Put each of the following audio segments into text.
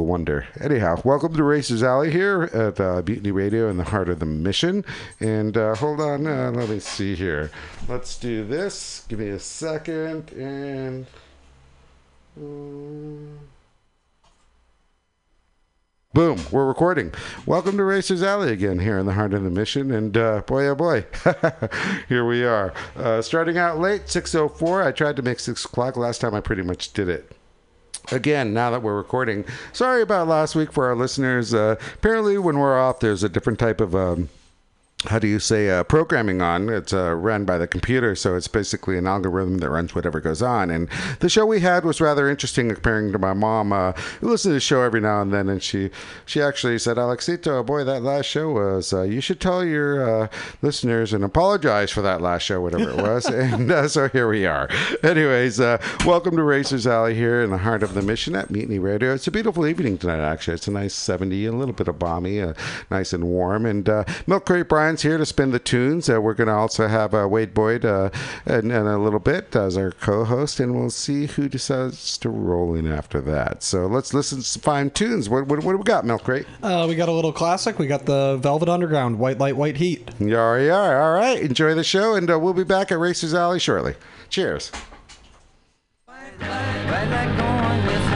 people wonder. Anyhow, welcome to Racers Alley here at uh, Mutiny Radio in the heart of the mission. And uh, hold on, uh, let me see here. Let's do this. Give me a second. And. um, Boom, we're recording. Welcome to Racers Alley again here in the heart of the mission. And uh, boy, oh boy, here we are. Uh, starting out late, 6.04. I tried to make 6 o'clock. Last time I pretty much did it again now that we're recording sorry about last week for our listeners. Uh, apparently when we're off there's a different type of um, how do you say uh, programming on? It's uh, run by the computer so it's basically an algorithm that runs whatever goes on. And the show we had was rather interesting comparing to my mom uh, who to the show every now and then and she she actually said alexito boy that last show was uh, you should tell your uh, listeners and apologize for that last show whatever it was. And uh, so here we are. Anyways uh, welcome to racers alley here in the heart of the mission at mutiny radio. It's a beautiful evening tonight actually. It's a nice 70 a little bit of balmy uh, nice and warm and uh, milk crate brian's here to spin the tunes uh, we're going to also have uh, wade boyd uh, in, in a little bit as our co-host and we'll see who decides to roll in after that so let's listen to some fine tunes what, what, what do we got milk crate Uh, we got a little classic. We got the Velvet Underground, White Light, White Heat. Yeah, you are. All right. Enjoy the show, and uh, we'll be back at Racers Alley shortly. Cheers. Right like going, this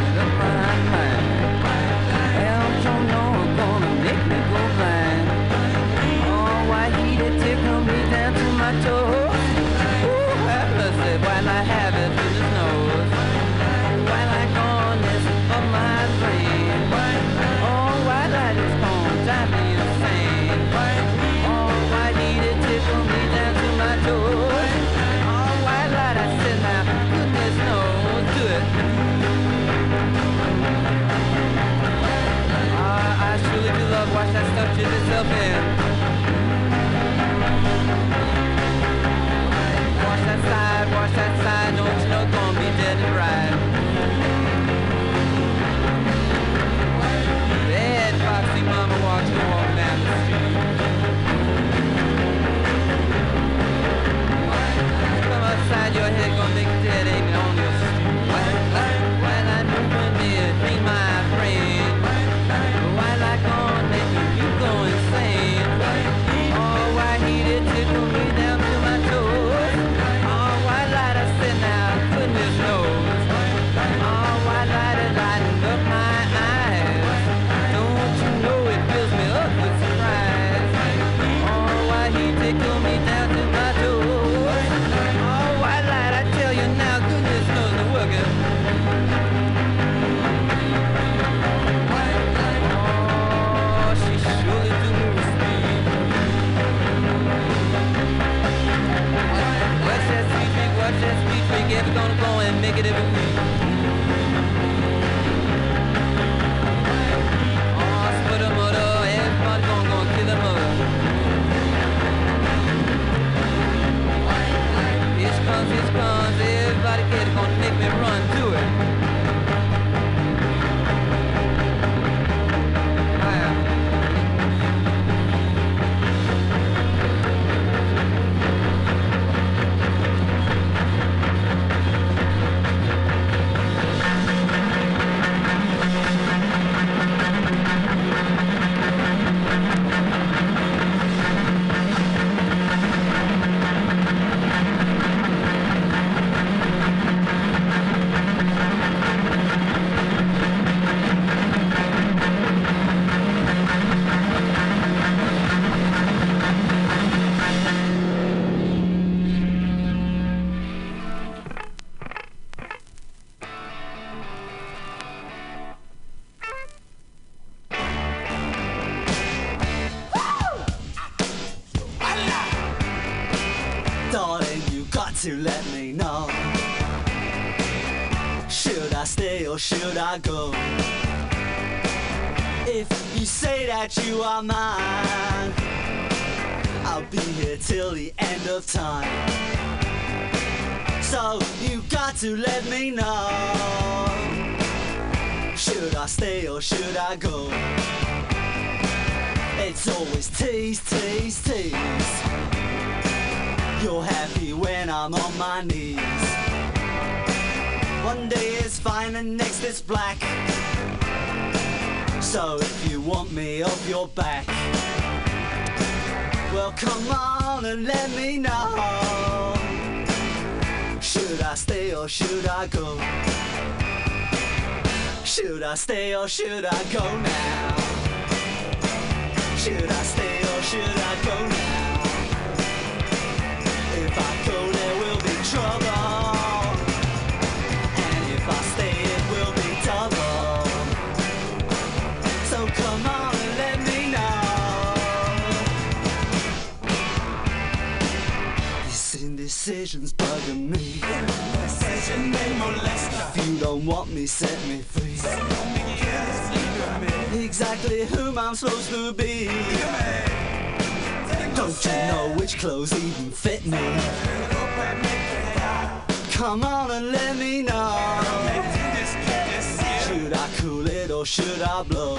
side, to let me know. Should I stay or should I go? It's always tease, tease, tease. You're happy when I'm on my knees. One day is fine and next is black. So if you want me off your back, well come on and let me know. I stay or should I go? Should I stay or should I go now? Should I stay or should I go now? If I go, there will be trouble. And if I stay, it will be double. So come on and let me know. This indecision's bugging me. If you don't want me, set me free. Exactly whom I'm supposed to be. Don't you know which clothes even fit me? Come on and let me know. Should I cool it or should I blow?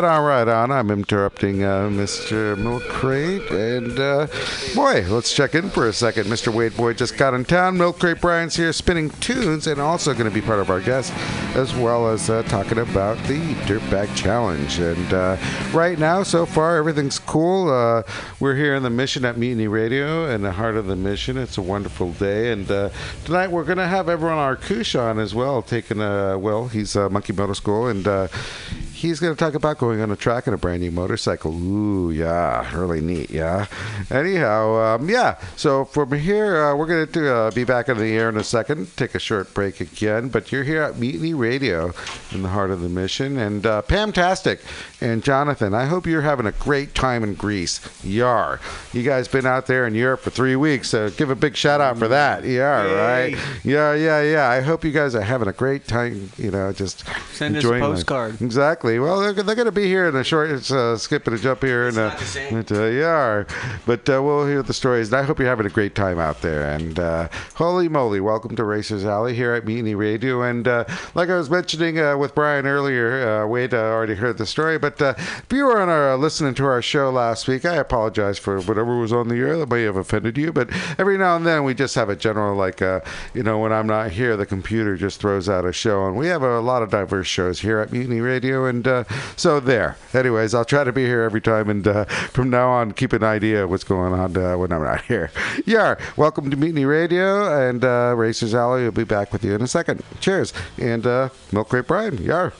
Right on, right on. I'm interrupting uh, Mr. Milk Crate. And uh, boy, let's check in for a second. Mr. Wade Boyd just got in town. Milk Crate Brian's here spinning tunes and also going to be part of our guest, as well as uh, talking about the Dirtbag Challenge. And uh, right now, so far, everything's cool. Uh, we're here in the mission at Mutiny Radio in the heart of the mission. It's a wonderful day. And uh, tonight we're going to have everyone Arkush on as well, taking a, well, he's uh, Monkey Motor School. And He's going to talk about going on a track in a brand new motorcycle. Ooh, yeah, really neat, yeah. Anyhow, um, yeah. So from here, uh, we're going to uh, be back in the air in a second. Take a short break again, but you're here at Mutiny Radio in the heart of the mission, and uh, Pam Tastic and Jonathan. I hope you're having a great time in Greece. Yar, you guys been out there in Europe for three weeks, so give a big shout out for that. Yeah, right. Yeah, yeah, yeah. I hope you guys are having a great time. You know, just Send us a enjoying life. postcard. Well, they're, they're going to be here in a short it's, uh, skip and a jump here. and, uh, but, uh, yeah, but uh, we'll hear the stories. And I hope you're having a great time out there. And uh, holy moly, welcome to Racers Alley here at Mutiny Radio. And uh, like I was mentioning uh, with Brian earlier, uh, Wade uh, already heard the story. But uh, if you were on our, listening to our show last week, I apologize for whatever was on the air that may have offended you. But every now and then we just have a general, like, uh, you know, when I'm not here, the computer just throws out a show. And we have a lot of diverse shows here at Mutiny Radio. And uh, so there. Anyways, I'll try to be here every time. And uh, from now on, keep an idea of what's going on uh, when I'm not here. Yeah. Welcome to Mutiny Radio. And uh, Racers Alley will be back with you in a second. Cheers. And uh, Milk Crate Brian. Yar.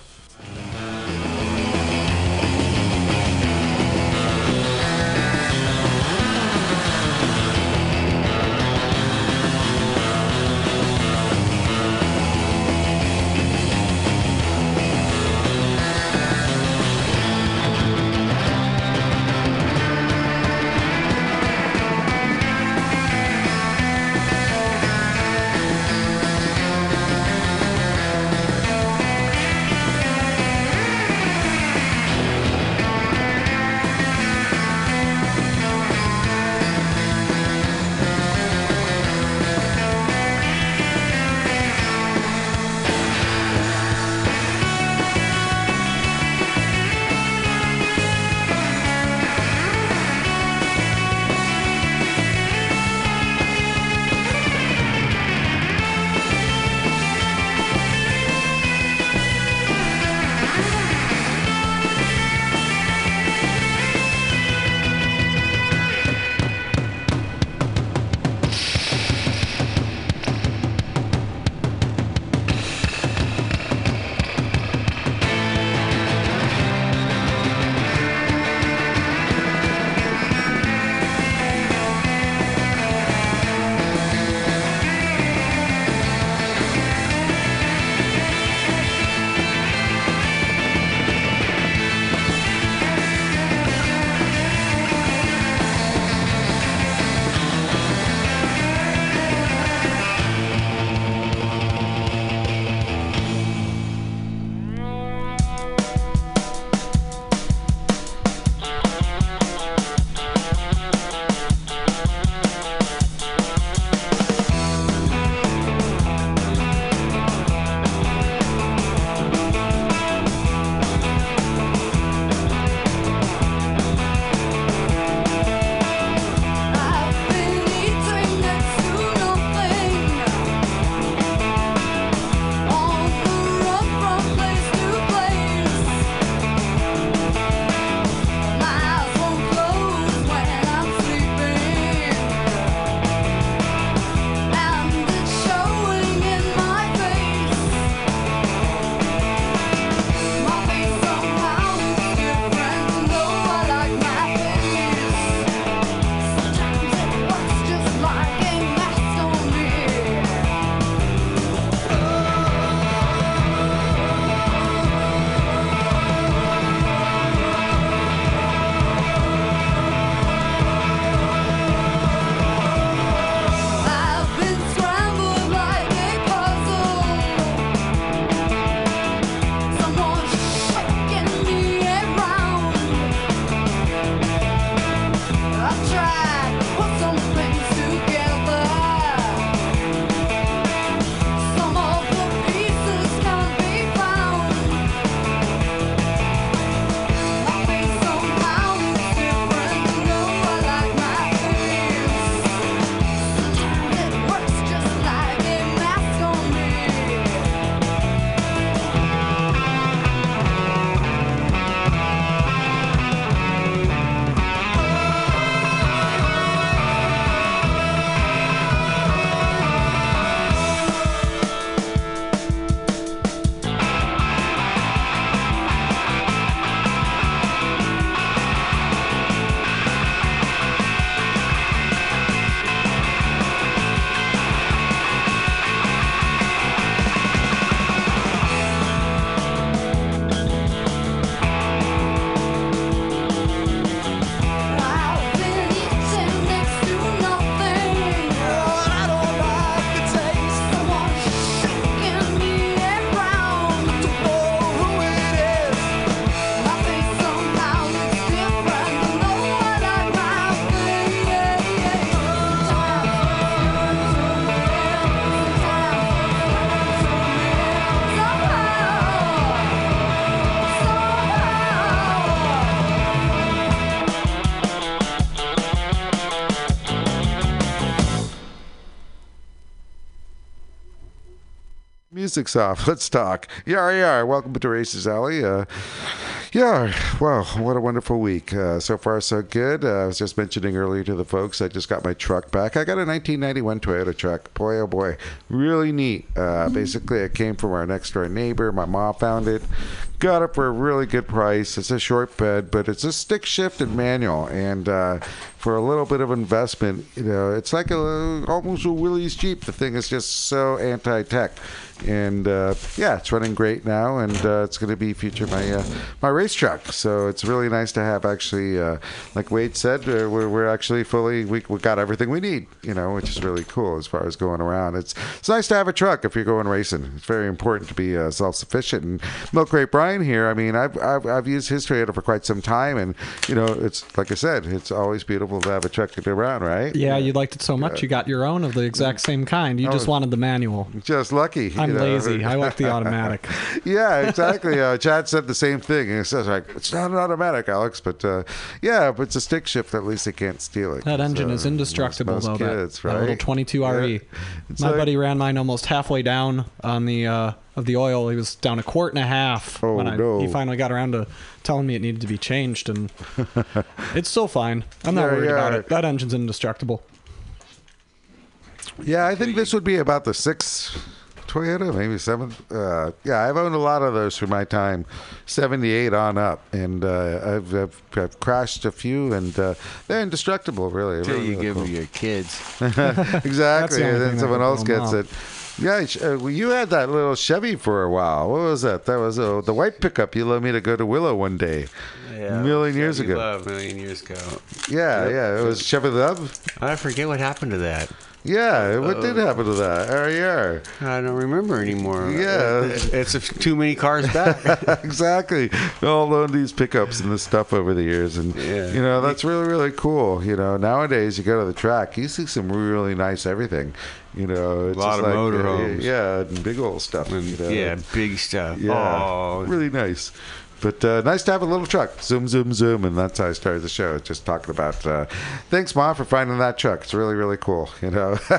Music's off. Let's talk. Yar yar. Welcome to Racers Alley. Uh, yeah, well, what a wonderful week. Uh, so far, so good. Uh, I was just mentioning earlier to the folks, I just got my truck back. I got a 1991 Toyota truck. Boy, oh boy, really neat. Uh, basically, it came from our next door neighbor. My mom found it. Got it for a really good price. It's a short bed, but it's a stick shift and manual. And uh, for a little bit of investment, you know, it's like a almost a Willys Jeep. The thing is just so anti-tech and uh, yeah, it's running great now, and uh, it's going to be feature my uh, my race truck. So it's really nice to have actually, uh, like Wade said, uh, we're, we're actually fully we we got everything we need, you know, which is really cool as far as going around. It's it's nice to have a truck if you're going racing. It's very important to be uh, self sufficient. And Milk Crate Brian here, I mean, I've, I've I've used his trailer for quite some time, and you know, it's like I said, it's always beautiful to have a truck to get around, right? Yeah, you liked it so much, you got your own of the exact same kind. You just wanted the manual. Just lucky. I'm know. lazy. I like the automatic. yeah, exactly. Uh, Chad said the same thing. He says like, "It's not an automatic, Alex, but uh, yeah, but it's a stick shift. At least they can't steal it." That engine So, is indestructible, most though. that- kids, that, right? little 22 RE. It's My like- buddy ran mine almost halfway down on the uh, of the oil. He was down a quart and a half Oh, when I, no. he finally got around to telling me it needed to be changed, and it's still fine. I'm not Yeah, worried about yeah. it. That engine's indestructible. Yeah, I think this would be about the sixth Toyota, maybe seventh. Uh, yeah, I've owned a lot of those for my time, seventy-eight on up, and uh, I've, I've I've crashed a few, and uh, they're indestructible, really. Until really, you really give cool. them your kids. exactly, only and then someone else gets it. Yeah, uh, well, you had that little Chevy for a while. What was that? That was uh, the white pickup you let me to go to Willow one day. a million years ago. Love, a million years ago. Yeah, yeah, it was Chevy LUV. I forget what happened to that. Yeah, what did happen to that? Oh, yeah. I don't remember anymore. Yeah. It- it's too many cars back. exactly. All own these pickups and this stuff over the years, and Yeah. you know that's really really cool. You know, nowadays you go to the track, you see some really nice everything. You know, it's lot just of like, uh, motorhomes. yeah, and big old stuff. And, you know. yeah, big stuff. Yeah, Oh, really nice. But uh, nice to have a little truck. Zoom, zoom, zoom. And that's how I started the show. Just talking about. Uh, thanks, Mom, for finding that truck. It's really, really cool. You know,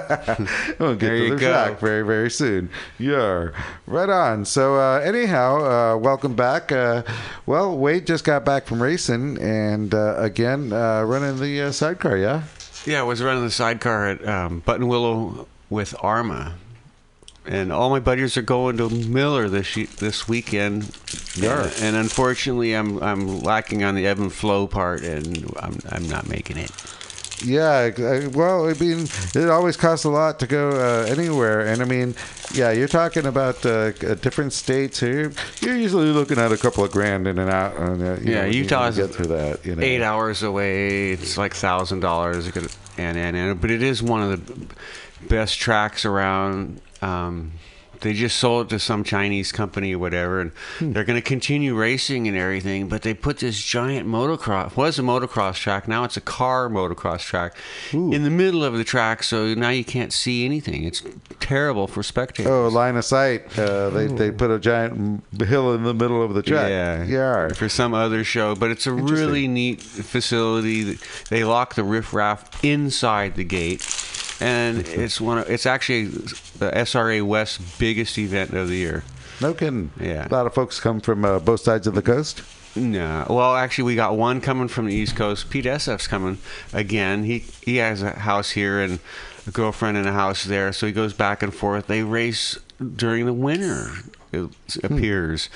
we'll get There to you the go. very, very soon. Yeah, right on. So, uh, anyhow, uh, welcome back. Uh, well, Wade just got back from racing, and uh, again uh, running the uh, sidecar. Yeah. yeah. I was running the sidecar at um, Buttonwillow with AHRMA, and all my buddies are going to Miller this this weekend. Yeah. And, and unfortunately, I'm I'm lacking on the ebb and flow part, and I'm I'm not making it. Yeah, well, I mean, it always costs a lot to go uh, anywhere, and I mean, yeah, you're talking about uh, different states here. You're usually looking at a couple of grand in and out. On, uh, you Yeah, know, you Utah's get through that. You know, eight hours away. It's like thousand dollars. And, and and but it is one of the best tracks around. Um, they just sold it to some Chinese company or whatever, and Hmm. they're going to continue racing and everything. But they put this giant motocross was a motocross track. Now it's a car motocross track in the middle of the track. So now you can't see anything. It's terrible for spectators. Oh, line of sight. Uh, they they put a giant hill in the middle of the track. Yeah, yeah. for some other show, but it's a really neat facility. They lock the riffraff inside the gate, and it's one. Of, it's actually the SRA West biggest event of the year. No kidding. Yeah. a lot of folks come from uh, both sides of the coast. No, well, actually, we got one coming from the East Coast. Pete SF's coming again. He he has a house here and a girlfriend and a house there, so he goes back and forth. They race during the winter. It appears.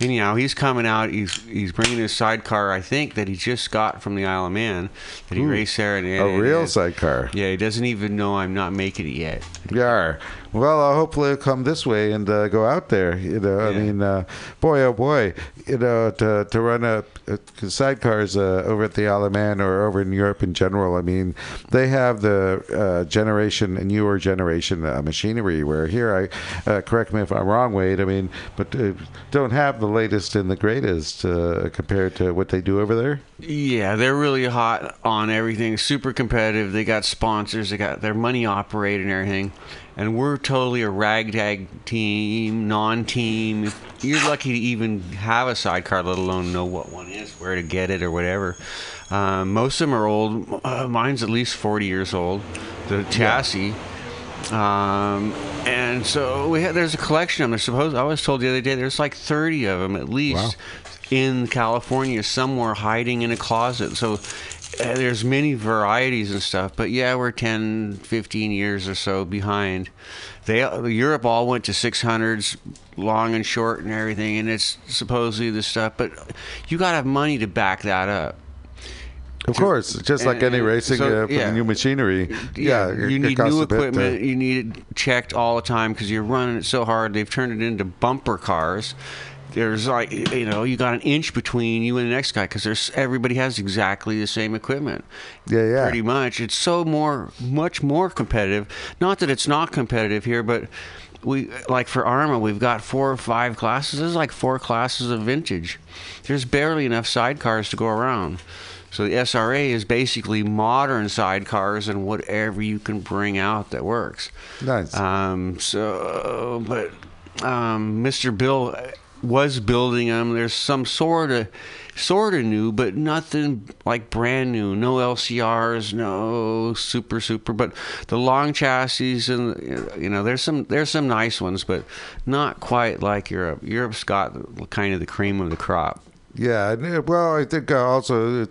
Anyhow, he's coming out. He's he's bringing his sidecar. I think that he just got from the Isle of Man. That he raced there and, A real and- sidecar. Yeah, he doesn't even know I'm not making it yet. Yeah. Well, uh, hopefully it'll come this way and uh, go out there. You know, I mean, uh, boy, oh boy, you know, to to run a, a sidecars uh, over at the Isle of Man or over in Europe in general. I mean, they have the uh, generation, newer generation uh, machinery. Where here, I uh, correct me if I'm wrong, Wade. I mean, but uh, don't have the latest and the greatest uh, compared to what they do over there. Yeah, they're really hot on everything. Super competitive. They got sponsors. They got their money operated and everything. And we're totally a ragtag team, non-team. You're lucky to even have a sidecar, let alone know what one is, where to get it, or whatever. Um, most of them are old. Uh, mine's at least 40 years old. The chassis. Um, and so we had, there's a collection of them. Supposed I was told the other day there's like 30 of them at least in California somewhere hiding in a closet. So there's many varieties and stuff. But yeah, we're 10, 15 years or so behind. They Europe all went to 600s, long and short and everything, and it's supposedly the stuff. But you got to have money to back that up. Of course, just like any racing so, uh, yeah. new machinery. Yeah, it- you need new bit to- equipment. You need it checked all the time because you're running it so hard. They've turned it into bumper cars. There's like you know you got an inch between you and the next guy because there's everybody has exactly the same equipment. Yeah, yeah. Pretty much, it's so more much more competitive. Not that it's not competitive here, but we like for AHRMA, we've got four or five classes. There's like four classes of vintage. There's barely enough sidecars to go around. So the SRA is basically modern sidecars and whatever you can bring out that works. Nice. Um, so, but um, Mr. Bill was building them. There's some sort of, sort of new, but nothing like brand new. No LCRs, no super super. But the long chassis and you know, there's some there's some nice ones, but not quite like Europe. Europe's got kind of the cream of the crop. Yeah, uh, well, I think uh, also, uh,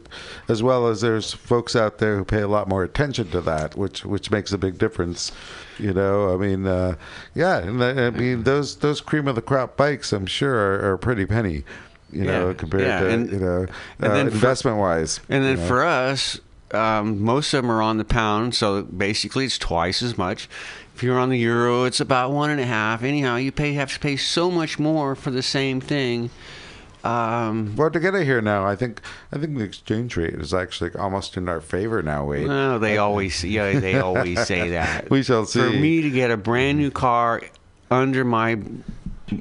as well as there's folks out there who pay a lot more attention to that, which which makes a big difference. You know, I mean, uh, yeah, and I I mean those those cream of the crop bikes, I'm sure, are, are pretty penny. You know, compared yeah, to and- you know and uh, then for- investment wise. And then you know. for us, um, most of them are on the pound, so basically it's twice as much. If you're on the euro, it's about one and a half. Anyhow, you pay have to pay so much more for the same thing. Um, Well, to get it here now, I think I think the exchange rate is actually almost in our favor now, Wade. no, they always yeah they always say that. We shall see. For me to get a brand new car under my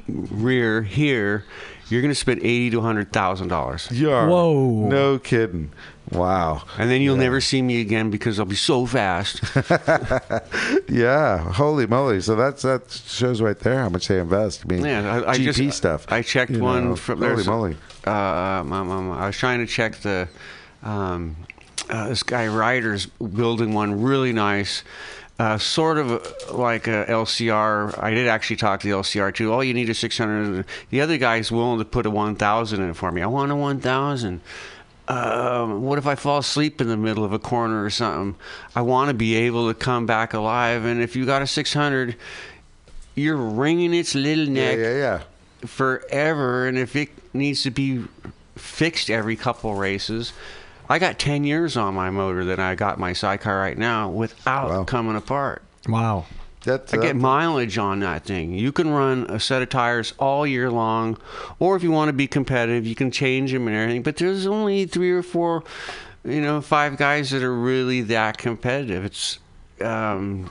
rear here, you're going to spend eighty to hundred thousand dollars. Yeah. Whoa. No kidding. Wow. And then you'll Yeah. never see me again because I'll be so fast. Yeah. Holy moly. So that's that shows right there how much they invest. I mean, Yeah, I, I GP just stuff. I checked you one know. from Holy moly. Uh, um, um, um, I was trying to check the um, uh, this guy Ryder's building one really nice. Uh, sort of like a LCR. I did actually talk to the LCR too. All you need is 600. The other guy's willing to put a 1,000 in it for me. I want a 1,000. Um, what if I fall asleep in the middle of a corner or something? I want to be able to come back alive. And if you got a 600, you're wringing its little Yeah, neck yeah, yeah. forever, and if it needs to be fixed every couple races, I got 10 years on my motor that I got my sidecar right now without Wow. coming apart. Wow. That's I get mileage on that thing. You can run a set of tires all year long, or if you want to be competitive, you can change them and everything. But there's only three or four, you know, five guys that are really that competitive. It's, um,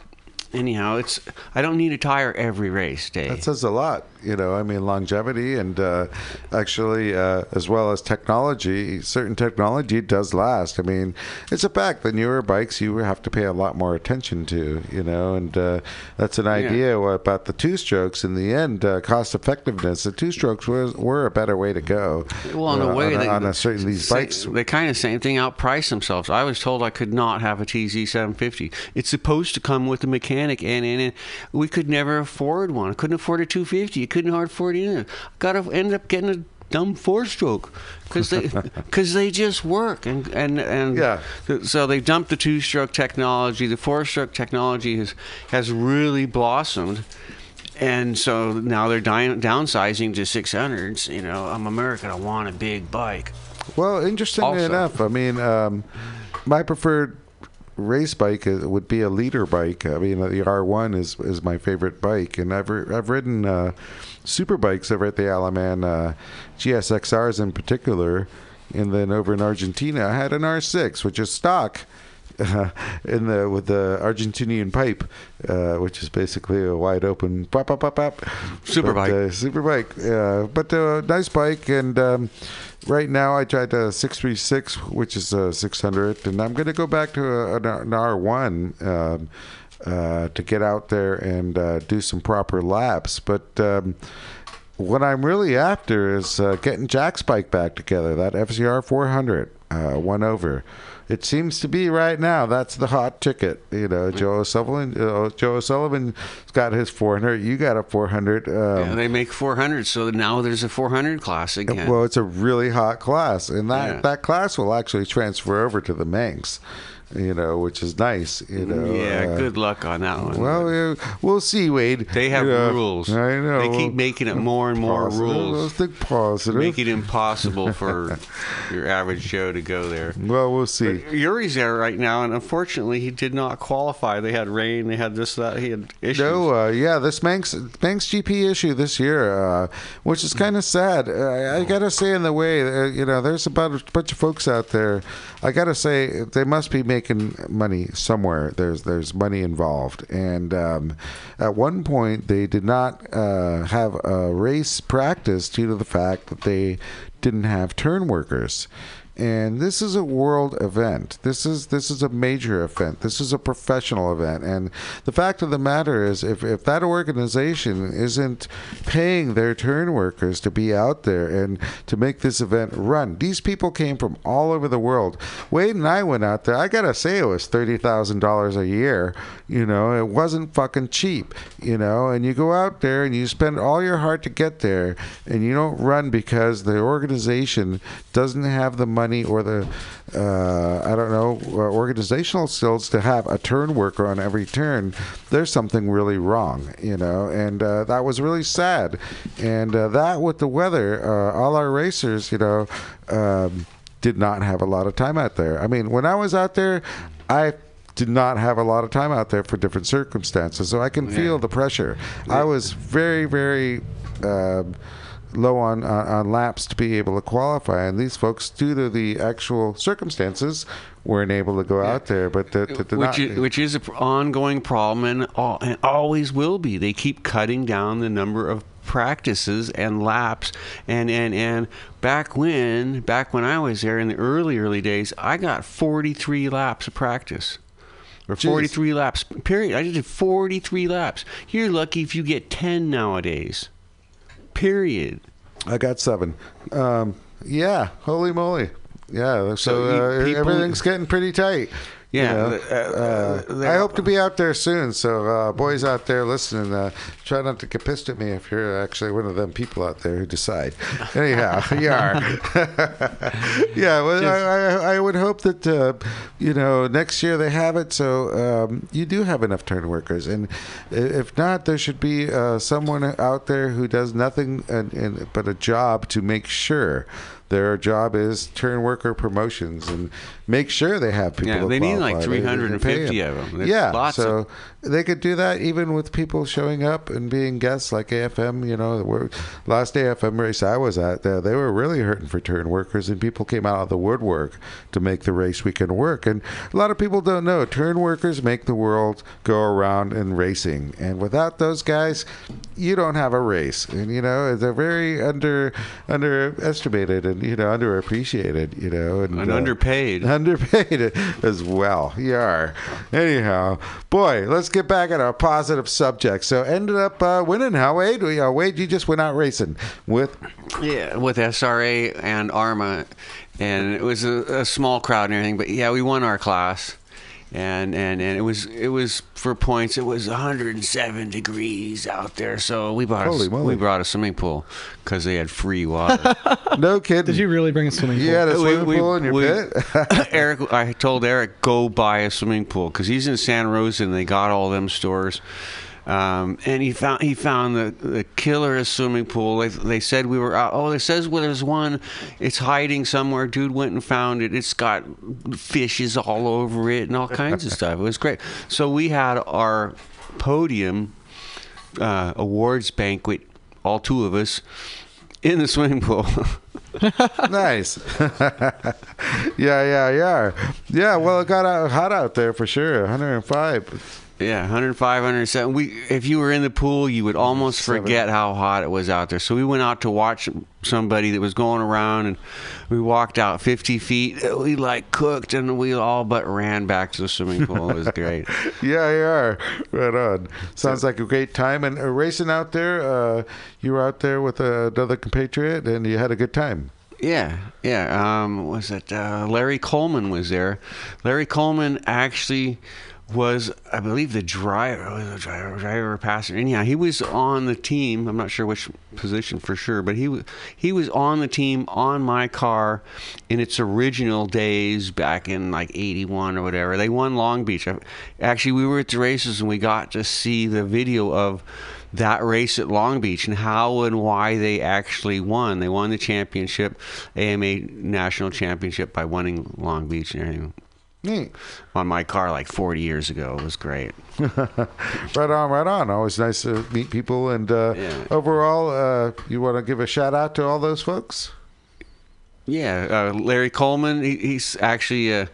anyhow, it's. I don't need a tire every race day. That says a lot, you know. I mean, longevity and uh, actually, uh, as well as technology, certain technology does last. I mean, it's a fact. The newer bikes you have to pay a lot more attention to, you know, and uh, that's an idea about the two strokes. In the end, uh, cost effectiveness, the two strokes were, were a better way to go. Well, in a way, on, they, on a certain these bikes. they kind of same thing outprice themselves. I was told I could not have a TZ 750. It's supposed to come with a mechanic, and, and, and we could never afford one. I couldn't afford a 250. You couldn't afford it either. Got to end up getting a dumb four stroke because they because they just work and and and Yeah. th- so they dumped the two stroke technology. The four stroke technology has has really blossomed. And so now they're down, downsizing to 600s. You know, I'm American. I want a big bike. Well, interestingly Also- enough, I mean, um, my preferred race bike would be a liter bike. I mean, the R1 is is my favorite bike, and I've I've ridden uh, super bikes over at the Alaman, uh, GSXRs in particular, and then over in Argentina, I had an R6, which is stock. Uh, in the with the Argentinian pipe, uh, which is basically a wide open pop pop pop pop Super But, bike. uh, super bike. But uh, nice bike, and um, right now I tried a 636, which is a 600, and I'm going to go back to a, an, an R1 um, uh, to get out there and uh, do some proper laps. But um, what I'm really after is uh, getting Jack's bike back together. That FCR 400 uh, one over. It seems to be right now. That's the hot ticket. You know, Joe O'Sullivan. Uh, Joe O'Sullivan's got his 400. You got a 400. Um, Yeah, they make 400, so now there's a 400 class again. Well, it's a really hot class, and that Yeah. that class will actually transfer over to the Manx. You know, which is nice. You know. yeah, uh, good luck on that one. Well, yeah, we'll see, Wade. they have You know, rules. I know. They keep making it more and more Positive, Let's rules. think positive. Make it impossible for your average Joe to go there. well, we'll see. Yuri's there right now, and unfortunately, he did not qualify. They had rain. They had this, that. He had issues. No, uh, yeah, this Manx Manx GP issue this year, uh, which is kind of sad. I, I gotta say, in the way, uh, you know, there's about a bunch of folks out there. I gotta say, they must be making money somewhere. There's there's money involved, and um, at one point they did not uh, have a race practice due to the fact that they didn't have turn workers. And this is a world event. This is this is a major event. This is a professional event. And the fact of the matter is, if, if that organization isn't paying their turn workers to be out there and to make this event run, these people came from all over the world. Wade and I went out there. I gotta say, it was thirty thousand dollars a year. You know, it wasn't fucking cheap. You know, and you go out there and you spend all your heart to get there, and you don't run because the organization doesn't have the money or the uh, I don't know uh, organizational skills to have a turn worker on every turn. There's something really wrong, you know, and uh, that was really sad. And uh, that with the weather, uh, all our racers, you know. Um, did not have a lot of time out there. I mean, when I was out there, I did not have a lot of time out there for different circumstances, so I can feel the pressure. I was very, very um, low on, on on laps to be able to qualify, and these folks, due to the actual circumstances, weren't able to go out there. But the, the, the which not, is, which is an ongoing problem and, all, and always will be. They keep cutting down the number of practices and laps and and and back when back when I was there in the early early days I got 43 laps of practice or 43 laps period I just did 43 laps you're lucky if you get 10 nowadays period I got seven. Um, yeah, holy moly. Yeah, so, So uh, people- everything's getting pretty tight. You Yeah, know. uh, uh, I hope to be out there soon. So, uh, boys out there listening, uh, try not to get pissed at me if you're actually one of them people out there who decide. Anyhow, you are. yeah, well, I, I, I would hope that uh, you know next year they have it, so um, you do have enough turn workers, and if not, there should be uh, someone out there who does nothing and, and, but a job to make sure. Their job is turn worker promotions and make sure they have people. Yeah, they need like qualify. They- they 350 of them. There's yeah, lots so of- they could do that even with people showing up and being guests like AFM. You know, we're, last AFM race I was at, uh, they were really hurting for turn workers, and people came out of the woodwork to make the race weekend work. And a lot of people don't know turn workers make the world go around in racing, and without those guys, you don't have a race. And you know, they're very under underestimated and you know underappreciated. You know, and, And uh, underpaid. underpaid as well. You are. Anyhow, boy, let's get back on our positive subject. So ended up uh, winning, How Wade? We, uh, Wade, you just went out racing with. Yeah, with SRA and AHRMA, and it was a, a small crowd and everything. But yeah, we won our class, and and and it was it was for points. It was 107 degrees out there, so we brought Holy a, moly. we brought a swimming pool because they had free water. No kidding. Did you really bring a swimming pool? You had a We- swimming we- pool in your we- pit? Eric, I told Eric go buy a swimming pool because he's in Santa Rosa and they got all them stores. Um, and he found he found the, the killer swimming pool. They, they said we were out. Oh, it says well, there's one. It's hiding somewhere. Dude went and found it. It's got fishes all over it and all kinds of stuff. It was great. So we had our podium uh, awards banquet, all two of us, in the swimming pool. nice. yeah, yeah, yeah. Yeah, well, it got out, hot out there for sure. 105. Yeah, 105, 107. We, if you were in the pool, you would almost forget how hot it was out there. So we went out to watch somebody that was going around, and we walked out 50 feet. We like cooked, and we all but ran back to the swimming pool. It was great. Yeah, you are. Right on. Sounds like a great time. And uh, racing out there, uh, you were out there with uh, another compatriot, and you had a good time. Yeah, yeah. Um, was it uh, Larry Coleman was there? Larry Coleman actually was, I believe, the driver, was the driver, driver passenger. Anyhow, he was on the team. I'm not sure which position for sure, but he wa- he was on the team on my car in its original days back in like '81 or whatever. They won Long Beach. Actually, we were at the races and we got to see the video of that race at Long Beach and how and why they actually won. They won the championship, AMA national championship by winning Long Beach and everything. Neat. On my car like 40 years ago. It was great. Right on, right on. Always nice to meet people. And uh, Yeah. overall, uh, you want to give a shout out to all those folks? Yeah, uh, Larry Coleman. He, he's actually uh,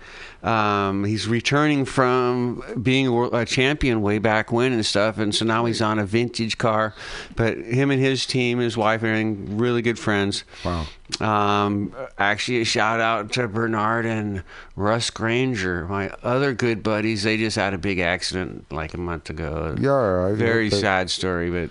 um, he's returning from being a, champion way back when and stuff, and so now he's on a vintage car. But him and his team, his wife, and everything, really good friends. Wow. Um, actually, a shout out to Bernard and Russ Granger, my other good buddies. They just had a big accident like a month ago. Yeah, I Very sad story, but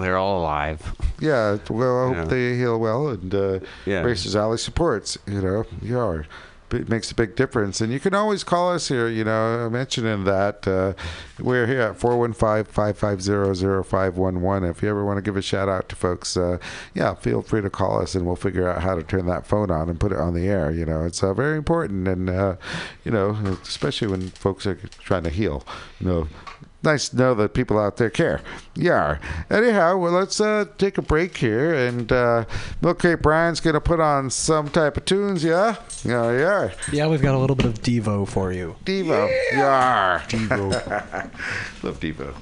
they're all alive. Yeah, well, I hope Yeah. they heal well and uh, Yeah. Racers Alley supports. You know, yeah, it makes a big difference. And you can always call us here. You know, mentioning that uh, we're here at 415-550-0511. If you ever want to give a shout out to folks, uh, yeah, feel free to call us and we'll figure out how to turn that phone on and put it on the air. You know, it's uh, very important, and uh, you know, especially when folks are trying to heal. You know nice to know that people out there care. Yeah. Anyhow, well, let's uh, take a break here, and uh, Milk Crate Brian's gonna put on some type of tunes. Yeah. Yeah. Yeah. Yeah, we've got a little bit of Devo for you. Devo. Yeah. Devo. Love Devo.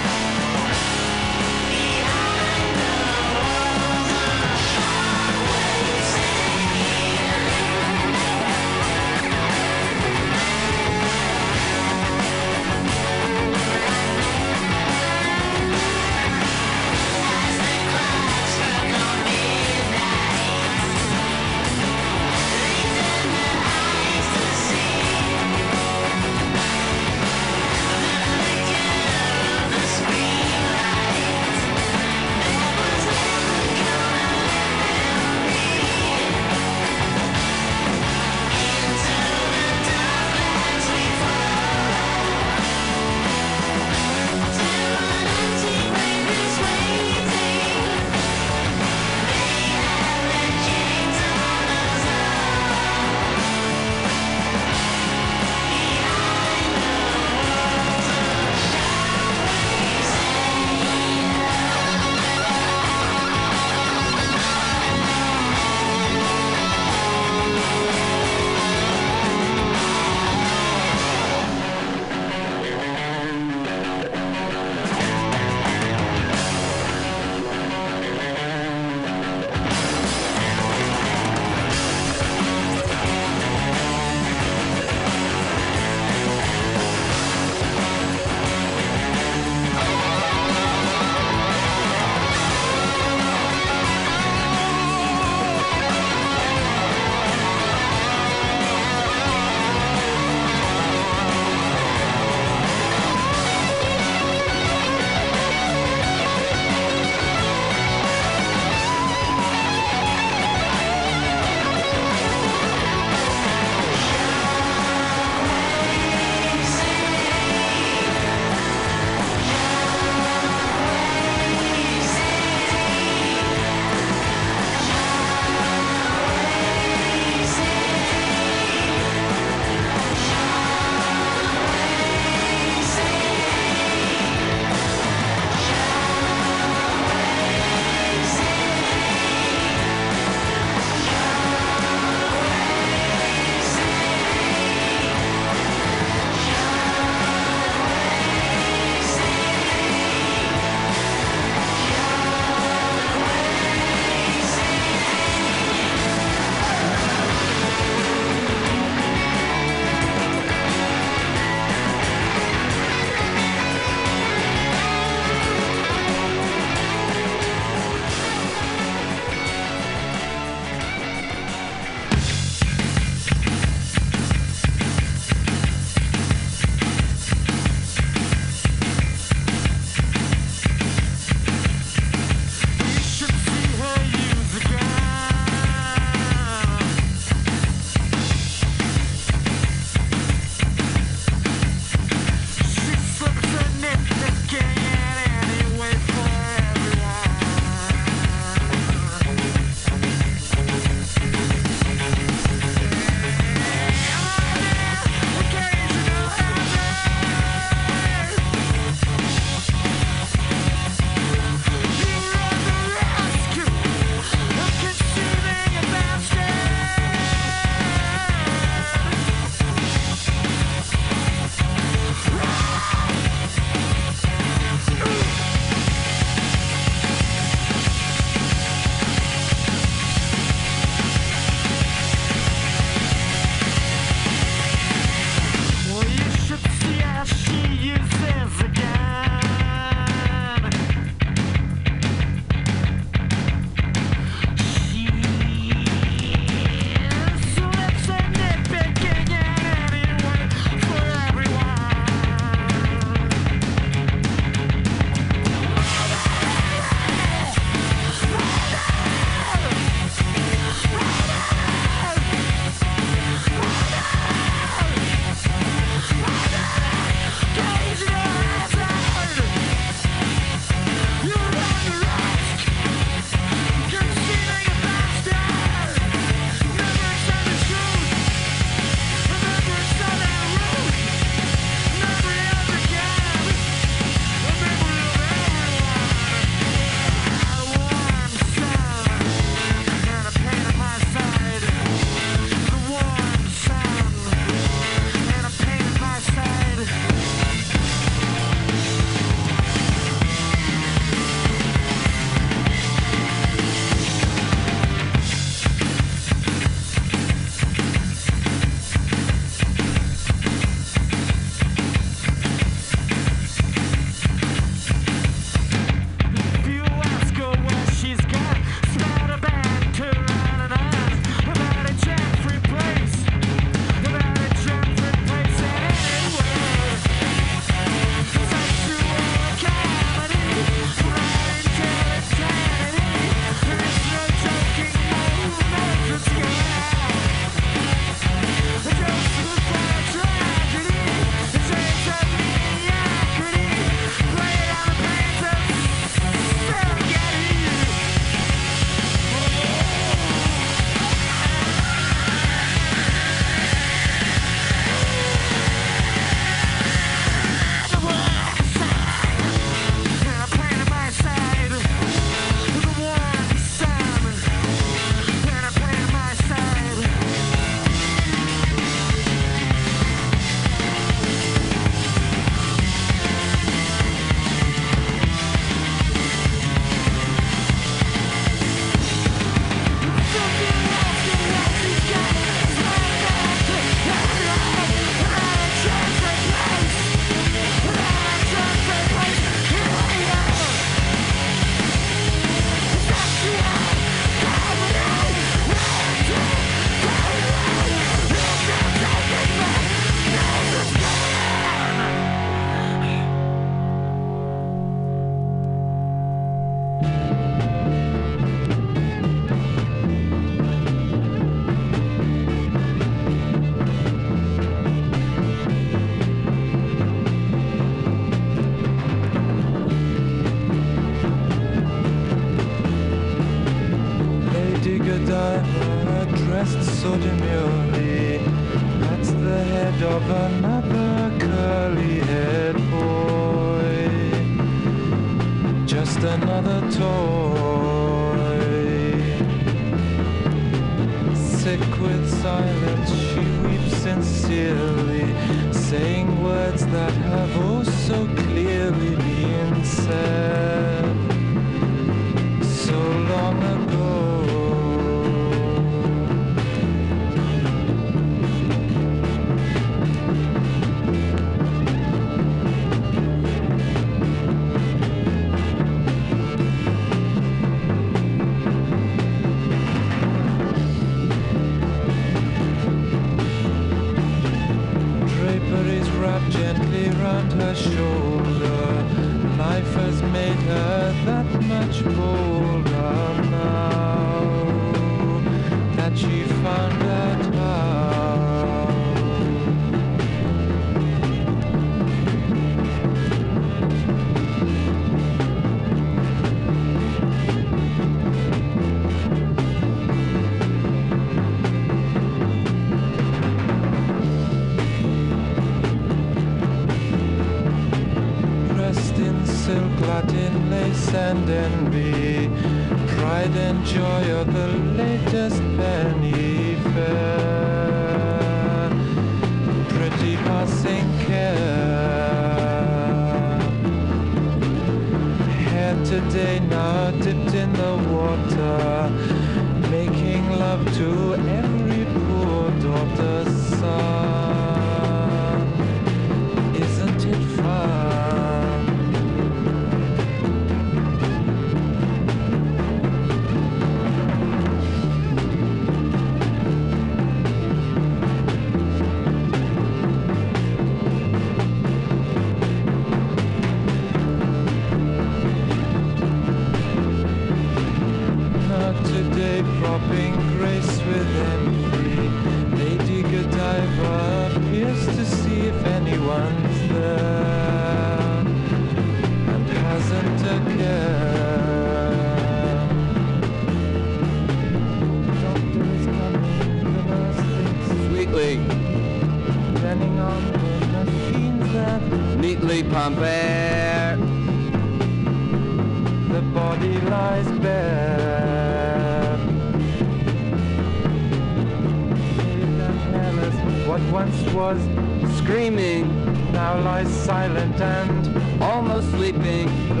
Sleeping.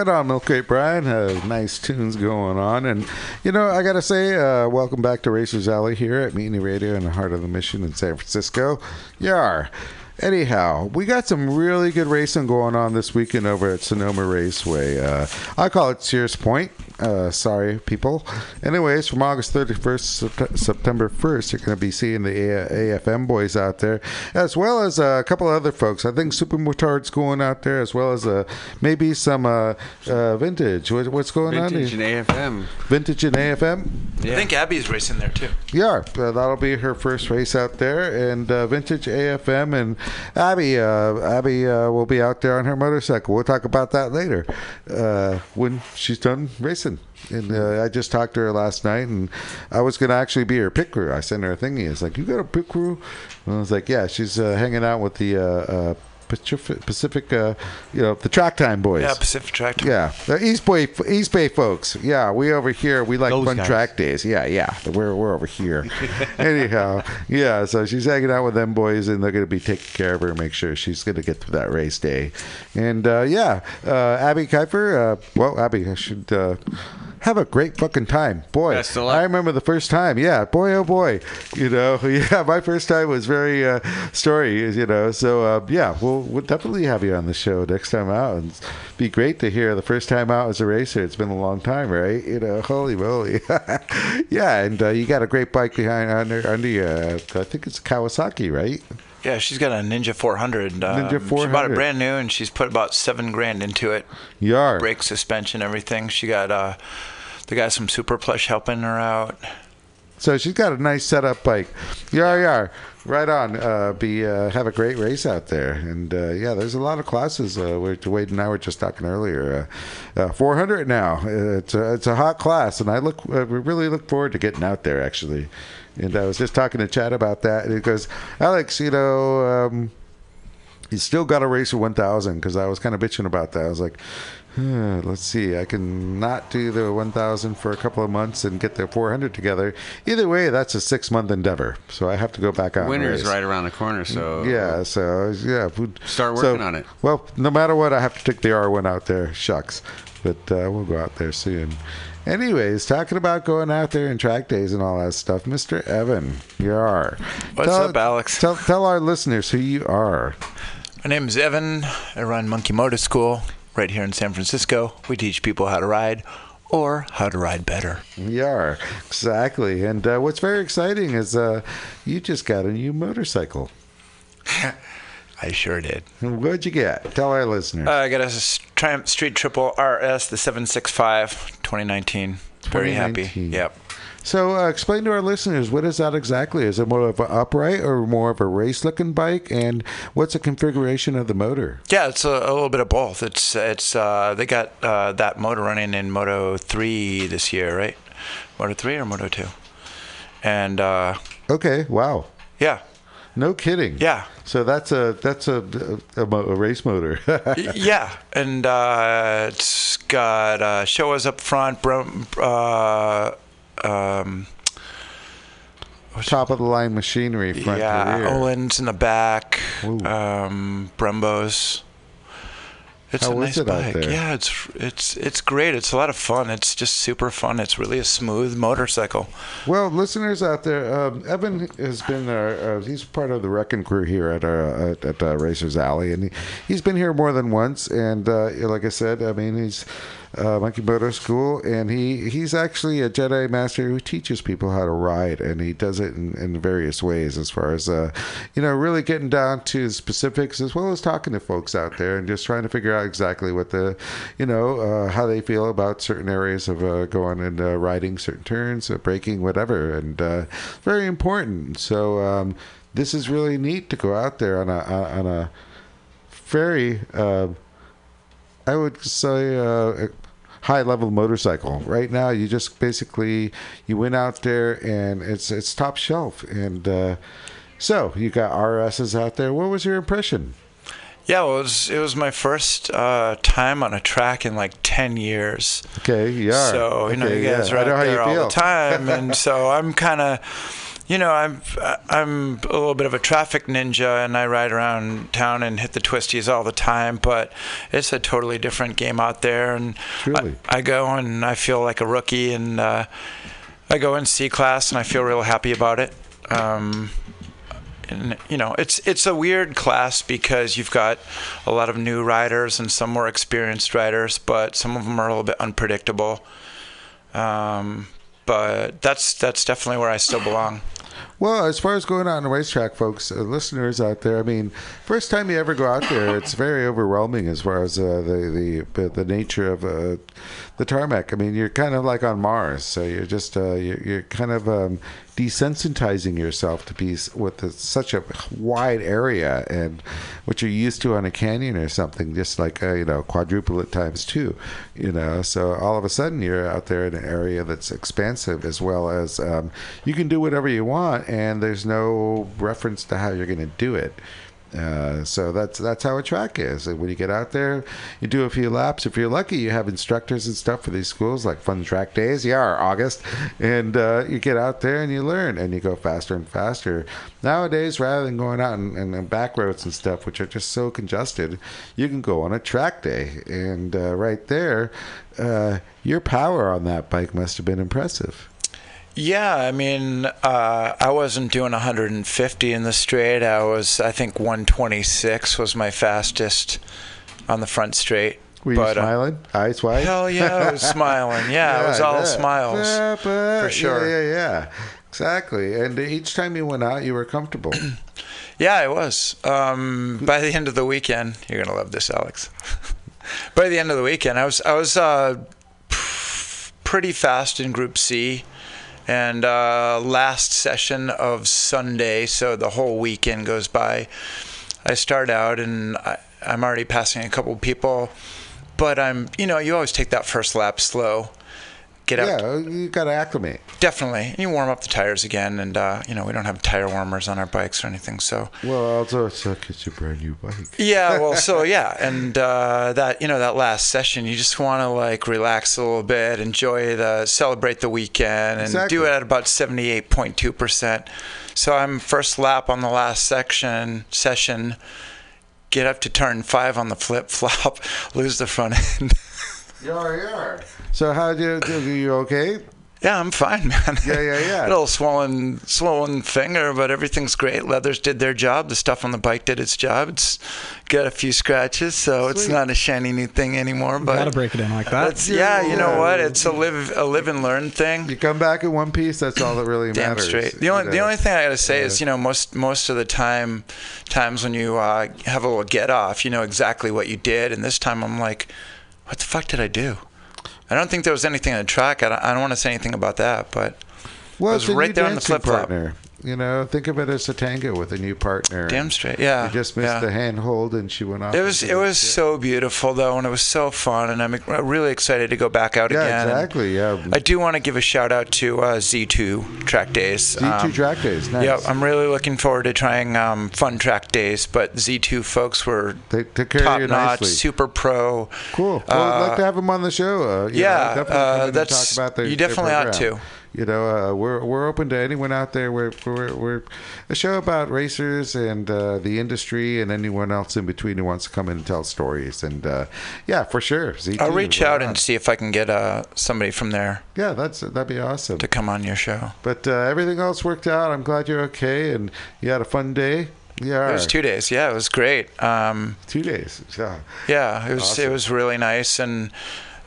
Right on, Milk Crate Brian. Uh, nice tunes going on. And, you know, I got to say, uh, welcome back to Racers Alley here at Mutiny Radio in the heart of the mission in San Francisco. Yar. Anyhow, we got some really good racing going on this weekend over at Sonoma Raceway. Uh, I call it Sears Point. Uh, sorry, people. Anyways, from August 31st to Sept- September 1st, you're going to be seeing the A- AFM boys out there, as well as uh, a couple of other folks. I think Super Motard's going out there, as well as uh, maybe some uh, uh, vintage. What, what's going Vintage on? Vintage and AFM. Vintage and AFM. I think Abby's racing there too. Yeah, uh, that'll be her first race out there, and uh, vintage AFM and Abby. Uh, Abby uh, will be out there on her motorcycle. We'll talk about that later uh, when she's done racing. And uh, I just talked to her last night, and I was gonna actually be her pit crew. I sent her a thingy. It's like, "You got a pit crew?" And I was like, "Yeah." She's uh, hanging out with the uh, uh, Pacific, Pacific uh, you know, the Track Time boys. Yeah, Pacific Track. Yeah, the East Bay, East Bay folks. Yeah, we over here. We like Those fun guys. track days. Yeah, yeah. We're we're over here. Anyhow, yeah. So she's hanging out with them boys, and they're going to be taking care of her, make sure she's going to get through that race day. And uh, yeah, uh, Abby Kuiper. Uh, well, Abby, I should. Have a great fucking time, boy! Best of luck. I remember the first time. Yeah, boy, oh boy! You know, yeah, my first time was very uh, story. You know, so uh, yeah, we'll we'll definitely have you on the show next time out. And it'd be great to hear the first time out as a racer. It's been a long time, right? You know, holy moly! yeah, and uh, you got a great bike behind under under you. Uh, I think it's Kawasaki, right? Yeah, she's got a Ninja 400. Um, Ninja She bought 400. it brand new, and she's put about seven grand into it. Yar. Brake, suspension, everything. She got uh, they got some super plush helping her out. So she's got a nice setup bike. Yar yar. Right on. Uh, be uh, have a great race out there, and uh, yeah, there's a lot of classes. Uh, Wade and I were just talking earlier. Uh, uh, 400 now. It's a, it's a hot class, and I look we really look forward to getting out there actually. And I was just talking to Chad about that, and he goes, Alex, you know. Um, you still got to race a 1000 because I was kind of bitching about that. I was like, "Huh, let's see, I can not do the 1000 for a couple of months and get the 400 together. Either way, that's a six month endeavor. So I have to go back out. and Winter's race. right around the corner, so Yeah, so yeah, we- Start so- working on it. Well, no matter what, I have to take the R1 out there. Shucks, but uh, we'll go out there soon. Anyways, talking about going out there and track days and all that stuff, Mr. Evan, you are. What's up, Alex? Tell, tell our listeners who you are. My name is Evan. I run Monkey Motor School right here in San Francisco. We teach people how to ride or how to ride better. We are exactly, and uh, what's very exciting is uh, you just got a new motorcycle. I sure did. And What'd you get? Tell our listeners. Uh, I got a Triumph Street Triple RS, the 765, 2019. Very happy. Yep. So, uh, explain to our listeners what is that exactly? Is it more of an upright or more of a race-looking bike? And what's the configuration of the motor? Yeah, it's a, a little bit of both. It's it's uh, they got uh, that motor running in Moto 3 this year, right? Moto 3 or Moto 2? And uh, Okay, wow, yeah, no kidding. yeah, So that's a that's a a, a race motor. Yeah. And uh, it's got uh, Showas up front, uh, um, Top of the line machinery, front yeah, rear. In the back, um, Brembos. It's How a nice it bike. Yeah, it's it's it's great. It's a lot of fun. It's just super fun. It's really a smooth motorcycle. Well, listeners out there, um, Evan has been our, uh, he's part of the wrecking crew here at our, at, at uh, Racers Alley, and he, he's been here more than once. And uh, like I said, I mean, he's uh, Monkey Moto School, and he he's actually a Jedi Master who teaches people how to ride, and he does it in, in various ways, as far as uh, you know, really getting down to specifics as well as talking to folks out there and just trying to figure out exactly what the, you know, uh, how they feel about certain areas of uh, going and uh, riding certain turns, uh, braking, whatever, and very important. So um, this is really neat to go out there on a on a very, uh, I would say, uh, high level motorcycle. Right now, you just basically you went out there and it's it's top shelf. And uh, so you got RSs out there. What was your impression? Yeah, well, it was it was my first uh, time on a track in like ten years. Okay, yeah. So you know, you guys yeah. are out know how you there all feel. the time, and so I'm kind of, you know, I'm I'm a little bit of a traffic ninja, and I ride around town and hit the twisties all the time. But it's a totally different game out there, and Truly. I, I go and I feel like a rookie, and uh, I go in C class, and I feel real happy about it. Um, and you know it's it's a weird class because you've got a lot of new riders and some more experienced riders, but some of them are a little bit unpredictable. Um, but that's that's definitely where I still belong. Well, as far as going on the racetrack, folks, uh, listeners out there, I mean, first time you ever go out there, it's very overwhelming as far as uh, the the the nature of uh, the tarmac. I mean, you're kind of like on Mars, so you're just uh, you're, you're kind of um, desensitizing yourself to be with the, such a wide area and what you're used to on a canyon or something, just like uh, you know quadruple it times two, you know. So all of a sudden you're out there in an area that's expansive as well as um, you can do whatever you want, and there's no reference to how you're going to do it. Uh, so that's that's how a track is. And when you get out there, you do a few laps. If you're lucky, you have instructors and stuff for these schools, like Fun Track Days. Yeah, or August, and uh, you get out there and you learn, and you go faster and faster. Nowadays, rather than going out and, back roads and stuff, which are just so congested, you can go on a track day, and uh, right there, uh, your power on that bike must have been impressive. Yeah, I mean, uh, I wasn't doing 150 in the straight. I was, I think, 126 was my fastest on the front straight. Were you But, uh, smiling, eyes wide? Hell yeah, I was smiling. Yeah, it was all bet. smiles. Yeah, but- for sure. Yeah, yeah, yeah. Exactly. And each time you went out, you were comfortable. Yeah, I was. Um, by the end of the weekend, you're gonna love this, Alex. by the end of the weekend, I was I was uh, pretty fast in Group C, and uh, last session of Sunday, so the whole weekend goes by. I start out and I, I'm already passing a couple people, but I'm you know you always take that first lap slow, get out yeah, you got to acclimate. definitely, and you warm up the tires again, and uh, you know we don't have tire warmers on our bikes or anything, so. Well, also, it's like it's a brand new bike. Yeah, well, so yeah, and uh, that you know that last session, you just want to like relax a little bit, enjoy the celebrate the weekend, and Exactly. do it at about seventy eight point two percent. So I'm first lap on the last section session, get up to turn five on the flip flop, lose the front end. Yeah, yeah. So how do you, do you okay? Yeah, I'm fine, man. Yeah, yeah, yeah. Little swollen, swollen finger, but everything's great. Leathers did their job. The stuff on the bike did its job. It's got a few scratches, so it's not a shiny new thing anymore. But Gotta break it in like that. It's, yeah, you know Yeah. what? It's a live a live and learn thing. You come back in one piece. That's all that really Damn matters. straight. The you only the only thing I gotta say Yeah. is, you know, most most of the time, times when you uh, have a little get off, you know exactly what you did, and this time I'm like, what the fuck did I do? I don't think there was anything on the track. I don't, I don't want to say anything about that, but well, I was it's right there on the dancing flip-flop. partner. You know, think of it as a tango with a new partner. damn straight. Yeah, You just missed yeah. the handhold, and she went off. It was it was so beautiful though, and it was so fun, and I'm really excited to go back out Yeah, again. exactly. Yeah. I do want to give a shout out to uh, Z2 Track Days. Z2 Um, track days. Nice. Yeah, I'm really looking forward to trying um, fun track days. But Z2 folks were They care top notch, super pro. Cool. Well, I'd like Uh, to have them on the show. Uh, yeah, know, definitely uh, that's- talk about their, you definitely ought to. You know, uh, we're we're open to anyone out there. We're we're, we're a show about racers and uh, the industry and anyone else in between who wants to come in and tell stories. And uh, yeah, for sure. Z2, I'll reach out and see if I can get uh, somebody from there yeah, that's that'd be awesome. to come on your show. But uh, everything else worked out. I'm glad you're okay and you had a fun day. Yeah, It was two days. Yeah, it was great. Um, two days. Yeah. Yeah, it was Awesome. it was really nice, and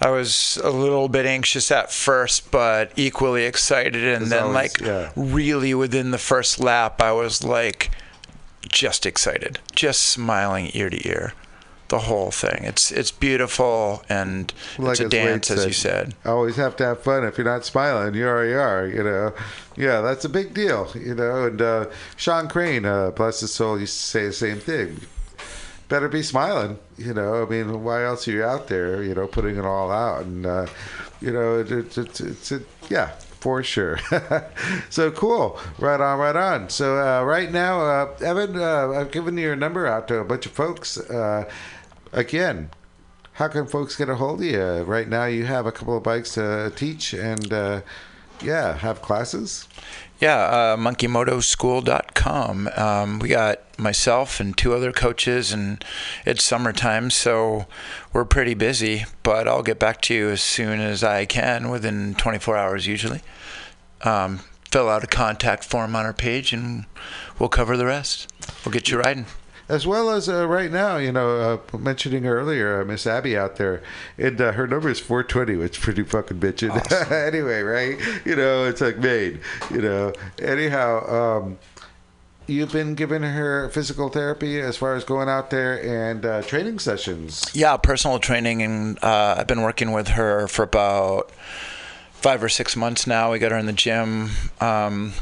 I was a little bit anxious at first, but equally excited. And then, always- like, yeah. really within the first lap, I was like, just excited, just smiling ear to ear, the whole thing. It's it's beautiful and it's a dance, as you said. Always have to have fun. If you're not smiling, you you are, you know. Yeah, that's a big deal, you know. And uh, Sean Crane, uh, bless his soul, used to say the same thing. Better be smiling, you know. I mean, why else are you out there, you know, putting it all out? And, uh, you know, it, it, it's it's it, yeah, for sure. so cool. Right on, right on. So uh, right now, uh, Evan, uh, I've given your number out to a bunch of folks. Uh, again, how can folks get a hold of you? Right now, you have a couple of bikes to teach and, uh, yeah, have classes. Yeah, uh, monkeymotoschool.com. Um, we got myself and two other coaches, and it's summertime, so we're pretty busy. But I'll get back to you as soon as I can, within 24 hours usually. Um, fill out a contact form on our page, and we'll cover the rest. We'll get you riding. As well as uh, right now, you know, uh, mentioning earlier, uh, Miss Abby out there, and uh, her number is 420, which is pretty fucking bitchin'. anyway, right? You know, it's like made, you know. Anyhow, um, you've been giving her physical therapy as far as going out there and uh, training sessions. Yeah, personal training, and uh, I've been working with her for about five or six months now. We got her in the gym. Um,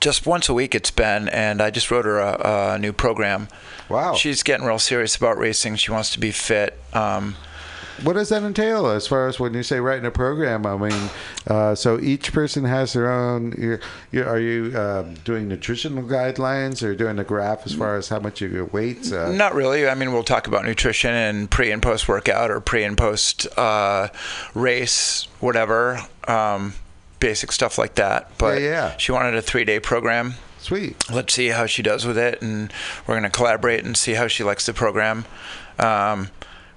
just once a week it's been, and I just wrote her a, a new program. Wow. She's getting real serious about racing. She wants to be fit. Um, What does that entail as far as when you say writing a program? I mean, uh, so each person has their own. You're, you are you um, doing nutritional guidelines or doing a graph as far as how much of your weights? Uh, Not really. I mean, we'll talk about nutrition and pre and post workout or pre and post uh, race, whatever, um, basic stuff like that. But Yeah, yeah. she wanted a three day program. Sweet. Let's see how she does with it, and we're going to collaborate and see how she likes the program. Um,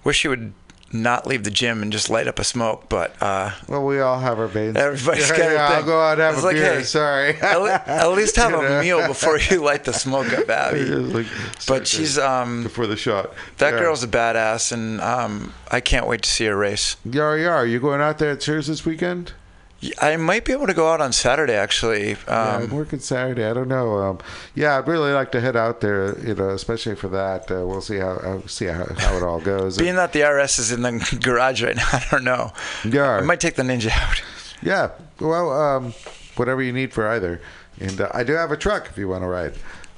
wish she would not leave the gym and just light up a smoke, but uh, Well, we all have our veins. Everybody's yeah, got yeah, I'll go out and have a like, beer. hey, Sorry. at, at least have a meal before you light the smoke up, Abby. Like But she's um, before the shot. that Yeah. girl's a badass, and um, I can't wait to see her race. Yar yar. You going out there at Cheers this weekend? I might be able to go out on Saturday, actually. yeah, I'm Um, working Saturday. I don't know. Um, yeah, I'd really like to head out there. You know, especially for that. Uh, we'll see how uh, see how, how it all goes. being that the RS is in the garage right now, I don't know. Yeah. I might take the Ninja out. Yeah. Well, um, whatever you need for either. And uh, I do have a truck if you want to ride,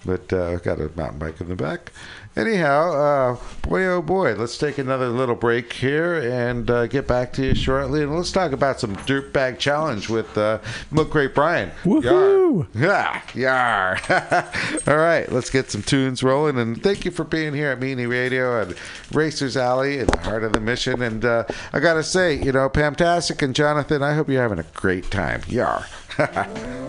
but uh, I've got a mountain bike in the back. Anyhow, uh, boy oh boy, let's take another little break here and uh, get back to you shortly. And let's talk about some dirtbag challenge with uh, Milk Crate Brian. Woohoo! Yar. Yeah, yar. All right, let's get some tunes rolling. And thank you for being here at Mutiny Radio and Racers Alley in the heart of the mission. And uh, I got to say, you know, Pamtastic and Jonathan, I hope you're having a great time. Yar.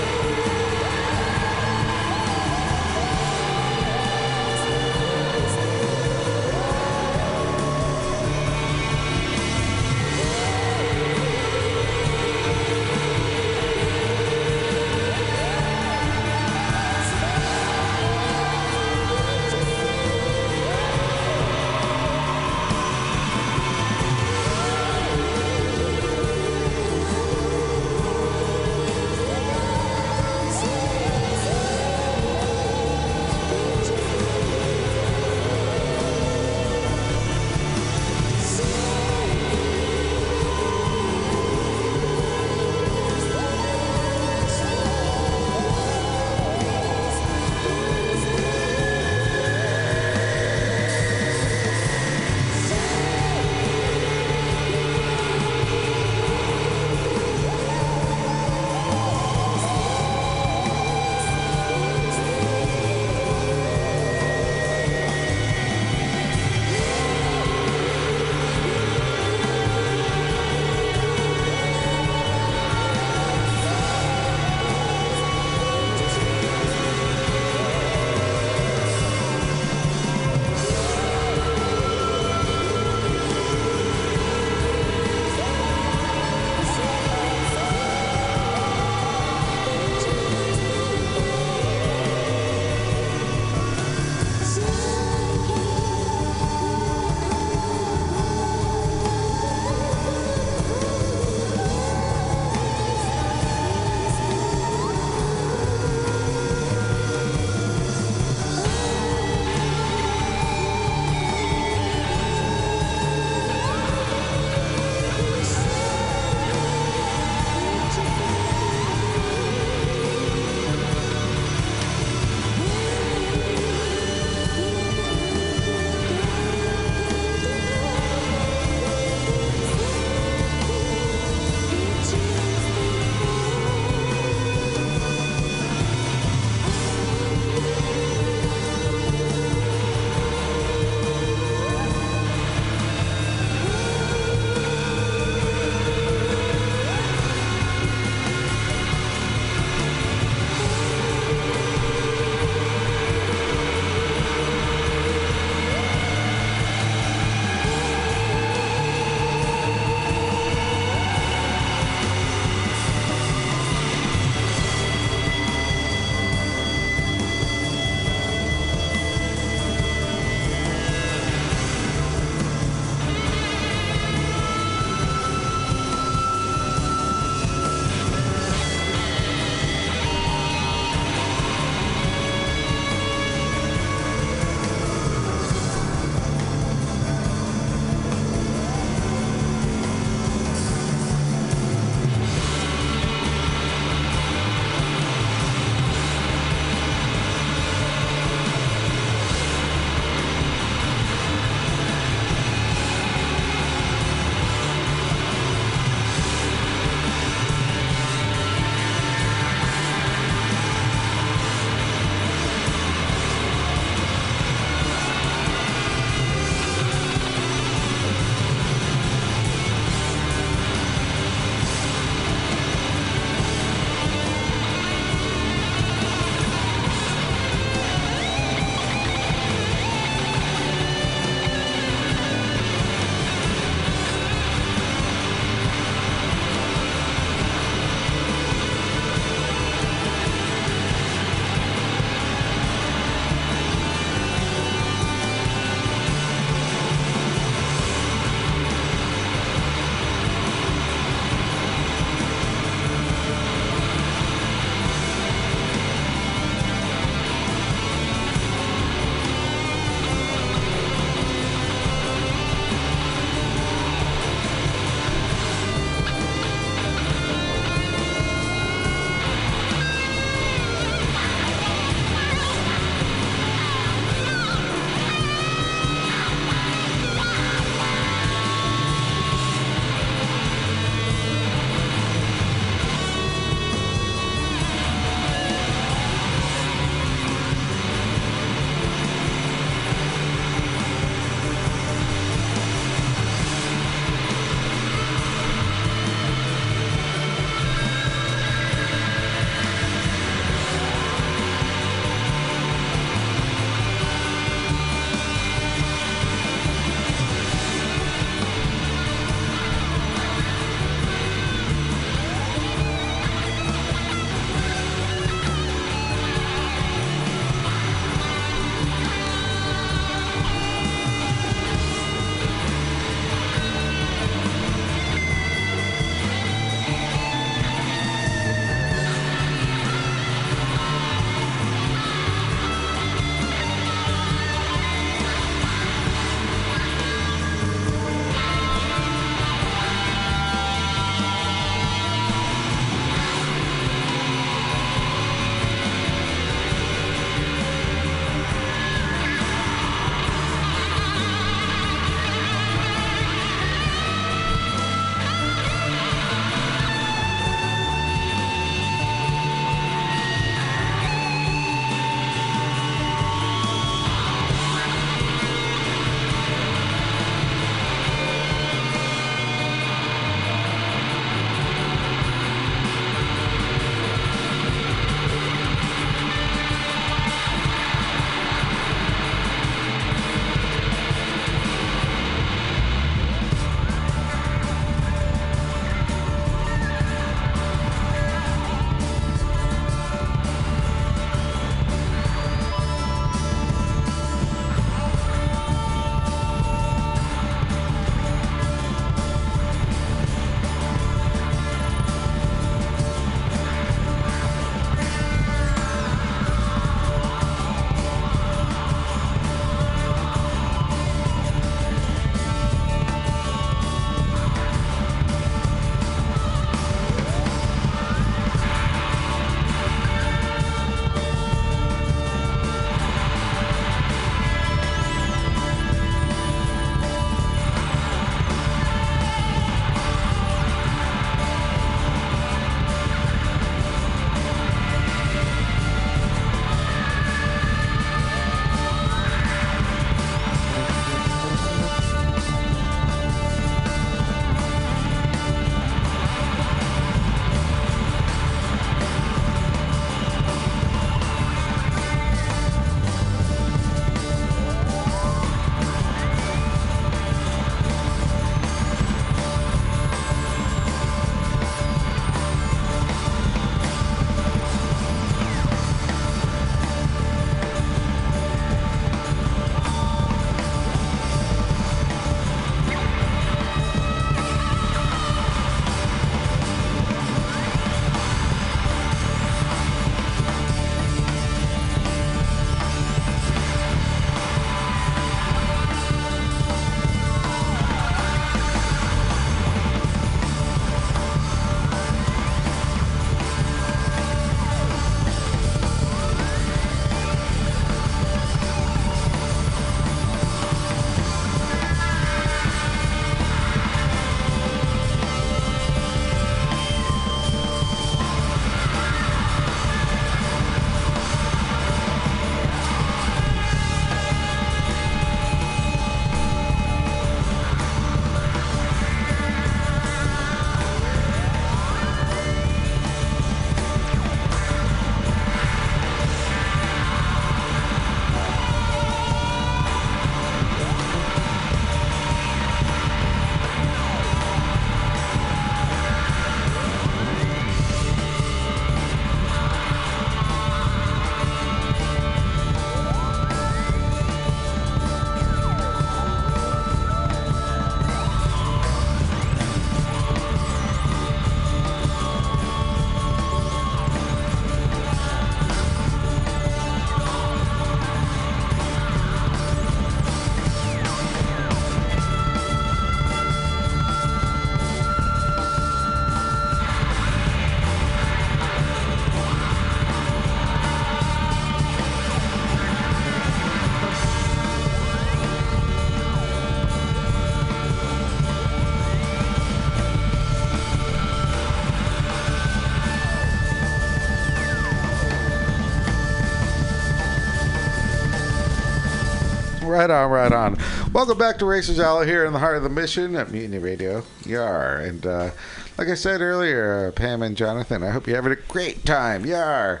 right on, right on. Welcome back to Racers Alley here in the heart of the mission at Mutiny Radio. Yar. And uh, like I said earlier, Pam and Jonathan, I hope you're having a great time. Yar.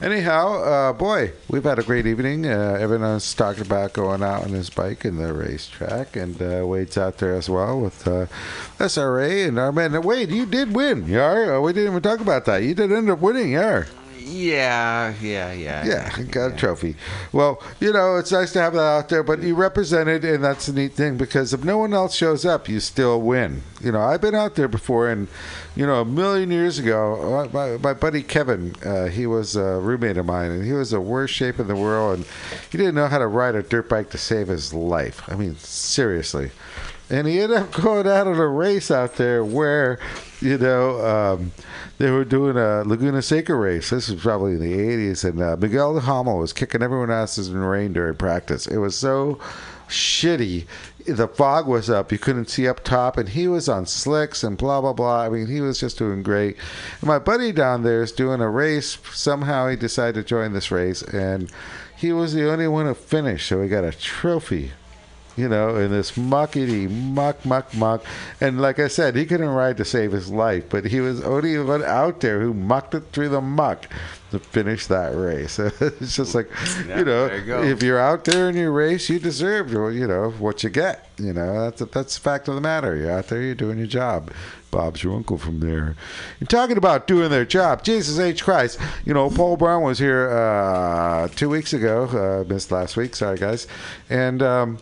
Anyhow, uh, boy, we've had a great evening. Uh, Evan has talked about going out on his bike in the racetrack, and uh, Wade's out there as well with uh, SRA and our man. Wade, you did win, Yar. Uh, we didn't even talk about that. You did end up winning, Yar. Yeah, yeah, yeah. Yeah, got a trophy. Well, you know, it's nice to have that out there, but you represented, and that's the neat thing because if no one else shows up, you still win. You know, I've been out there before, and, you know, a million years ago, my, my buddy Kevin, uh, he was a roommate of mine, and he was the worst shape in the world, and he didn't know how to ride a dirt bike to save his life. I mean, seriously. And he ended up going out on a race out there where, you know, um, they were doing a Laguna Seca race. This was probably in the 80s. And uh, Miguel Hamel was kicking everyone else's rain during practice. It was so shitty. The fog was up. You couldn't see up top. And he was on slicks and blah, blah, blah. I mean, he was just doing great. And my buddy down there is doing a race. Somehow he decided to join this race. And he was the only one to finish. So he got a trophy you know, in this muckety muck, muck, muck. And like I said, he couldn't ride to save his life, but he was only one out there who mucked it through the muck to finish that race. it's just like, Yeah, you know, you if you're out there in your race, you deserve, you know, what you get. You know, that's that's the fact of the matter. You're out there, you're doing your job. Bob's your uncle from there. You're talking about doing their job. Jesus H. Christ. You know, Paul Brown was here uh, two weeks ago. Uh, missed last week. Sorry, guys. And um,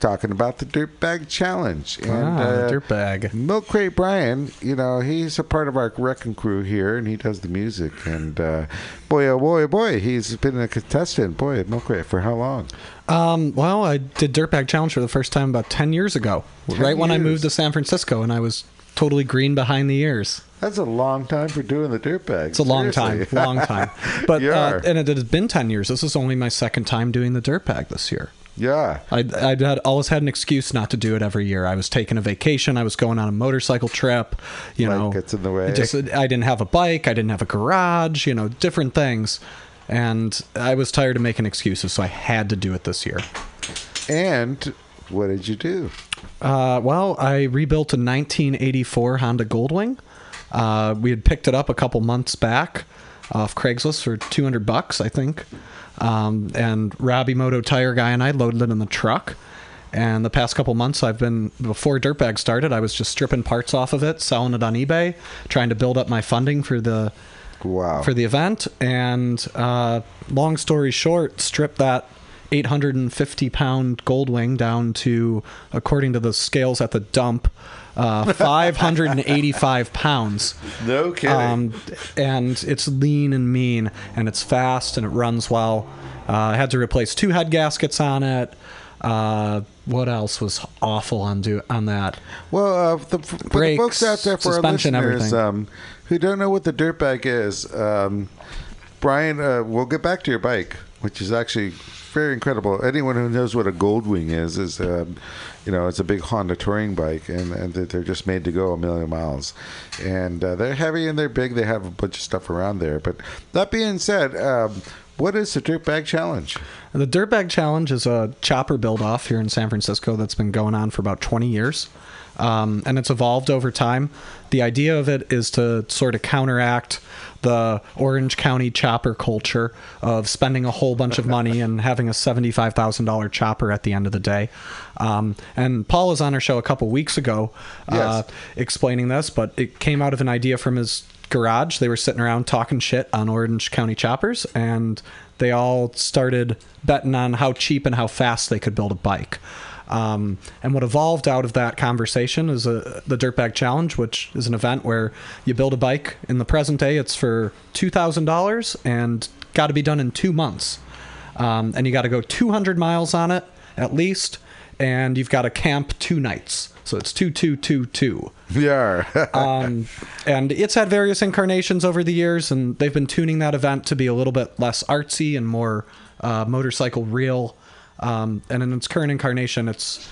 talking about the Dirt Bag Challenge. And Ah, uh, dirt bag. Milk Crate Brian, you know, he's a part of our wrecking crew here, and he does the music. And uh, boy, oh boy, oh boy, he's been a contestant. Boy, at Milk Crate for how long? Um, well, I did Dirtbag Challenge for the first time about 10 years ago, 10 right when I moved to San Francisco, and I was totally green behind the ears. That's a long time for doing the dirt bag. It's a long time, long time. But uh, and it has been 10 years. This is only my second time doing the Dirtbag this year. Yeah. I I had always had an excuse not to do it every year. I was taking a vacation. I was going on a motorcycle trip. You Life know, gets in the way. it Just I didn't have a bike. I didn't have a garage. You know, different things. And I was tired of making excuses, so I had to do it this year. And what did you do? Uh, well, I rebuilt a 1984 Honda Goldwing. Uh, we had picked it up a couple months back off Craigslist for 200 bucks, I think. Um, and Robbie Moto Tire Guy and I loaded it in the truck. And the past couple months, I've been before Dirtbag started. I was just stripping parts off of it, selling it on eBay, trying to build up my funding for the Wow. for the event. And uh, long story short, stripped that 850 pound Goldwing down to, according to the scales at the dump, uh, 585 pounds. no kidding. Um, and it's lean and mean, and it's fast and it runs well. Uh, I had to replace two head gaskets on it. Uh, what else was awful on do on that? Well, uh, the, for the Brakes, folks out there, for our suspension, listeners everything. um, who don't know what the dirt bag is, um, Brian, uh, we'll get back to your bike, which is actually very incredible. Anyone who knows what a Goldwing is, is um, you know, it's a big Honda touring bike, and, and they're just made to go a million miles. And uh, they're heavy and they're big. They have a bunch of stuff around there. But that being said, um, what is the Dirtbag Challenge? The Dirtbag Challenge is a chopper build off here in San Francisco that's been going on for about 20 years. Um, and it's evolved over time. The idea of it is to sort of counteract the Orange County chopper culture of spending a whole bunch of money and having a $75,000 chopper at the end of the day. Um, and Paul was on our show a couple weeks ago uh, Yes. explaining this, but it came out of an idea from his garage. They were sitting around talking shit on Orange County choppers, and they all started betting on how cheap and how fast they could build a bike. Um, and what evolved out of that conversation is a, the Dirtbag Challenge, which is an event where you build a bike. In the present day, it's for two thousand dollars and got to be done in two months. Um, and you got to go 200 miles on it at least, and you've got to camp two nights. So it's two, two, two, two Yeah. um, and it's had various incarnations over the years, and they've been tuning that event to be a little bit less artsy and more uh, motorcycle real. Um, and in its current incarnation, it's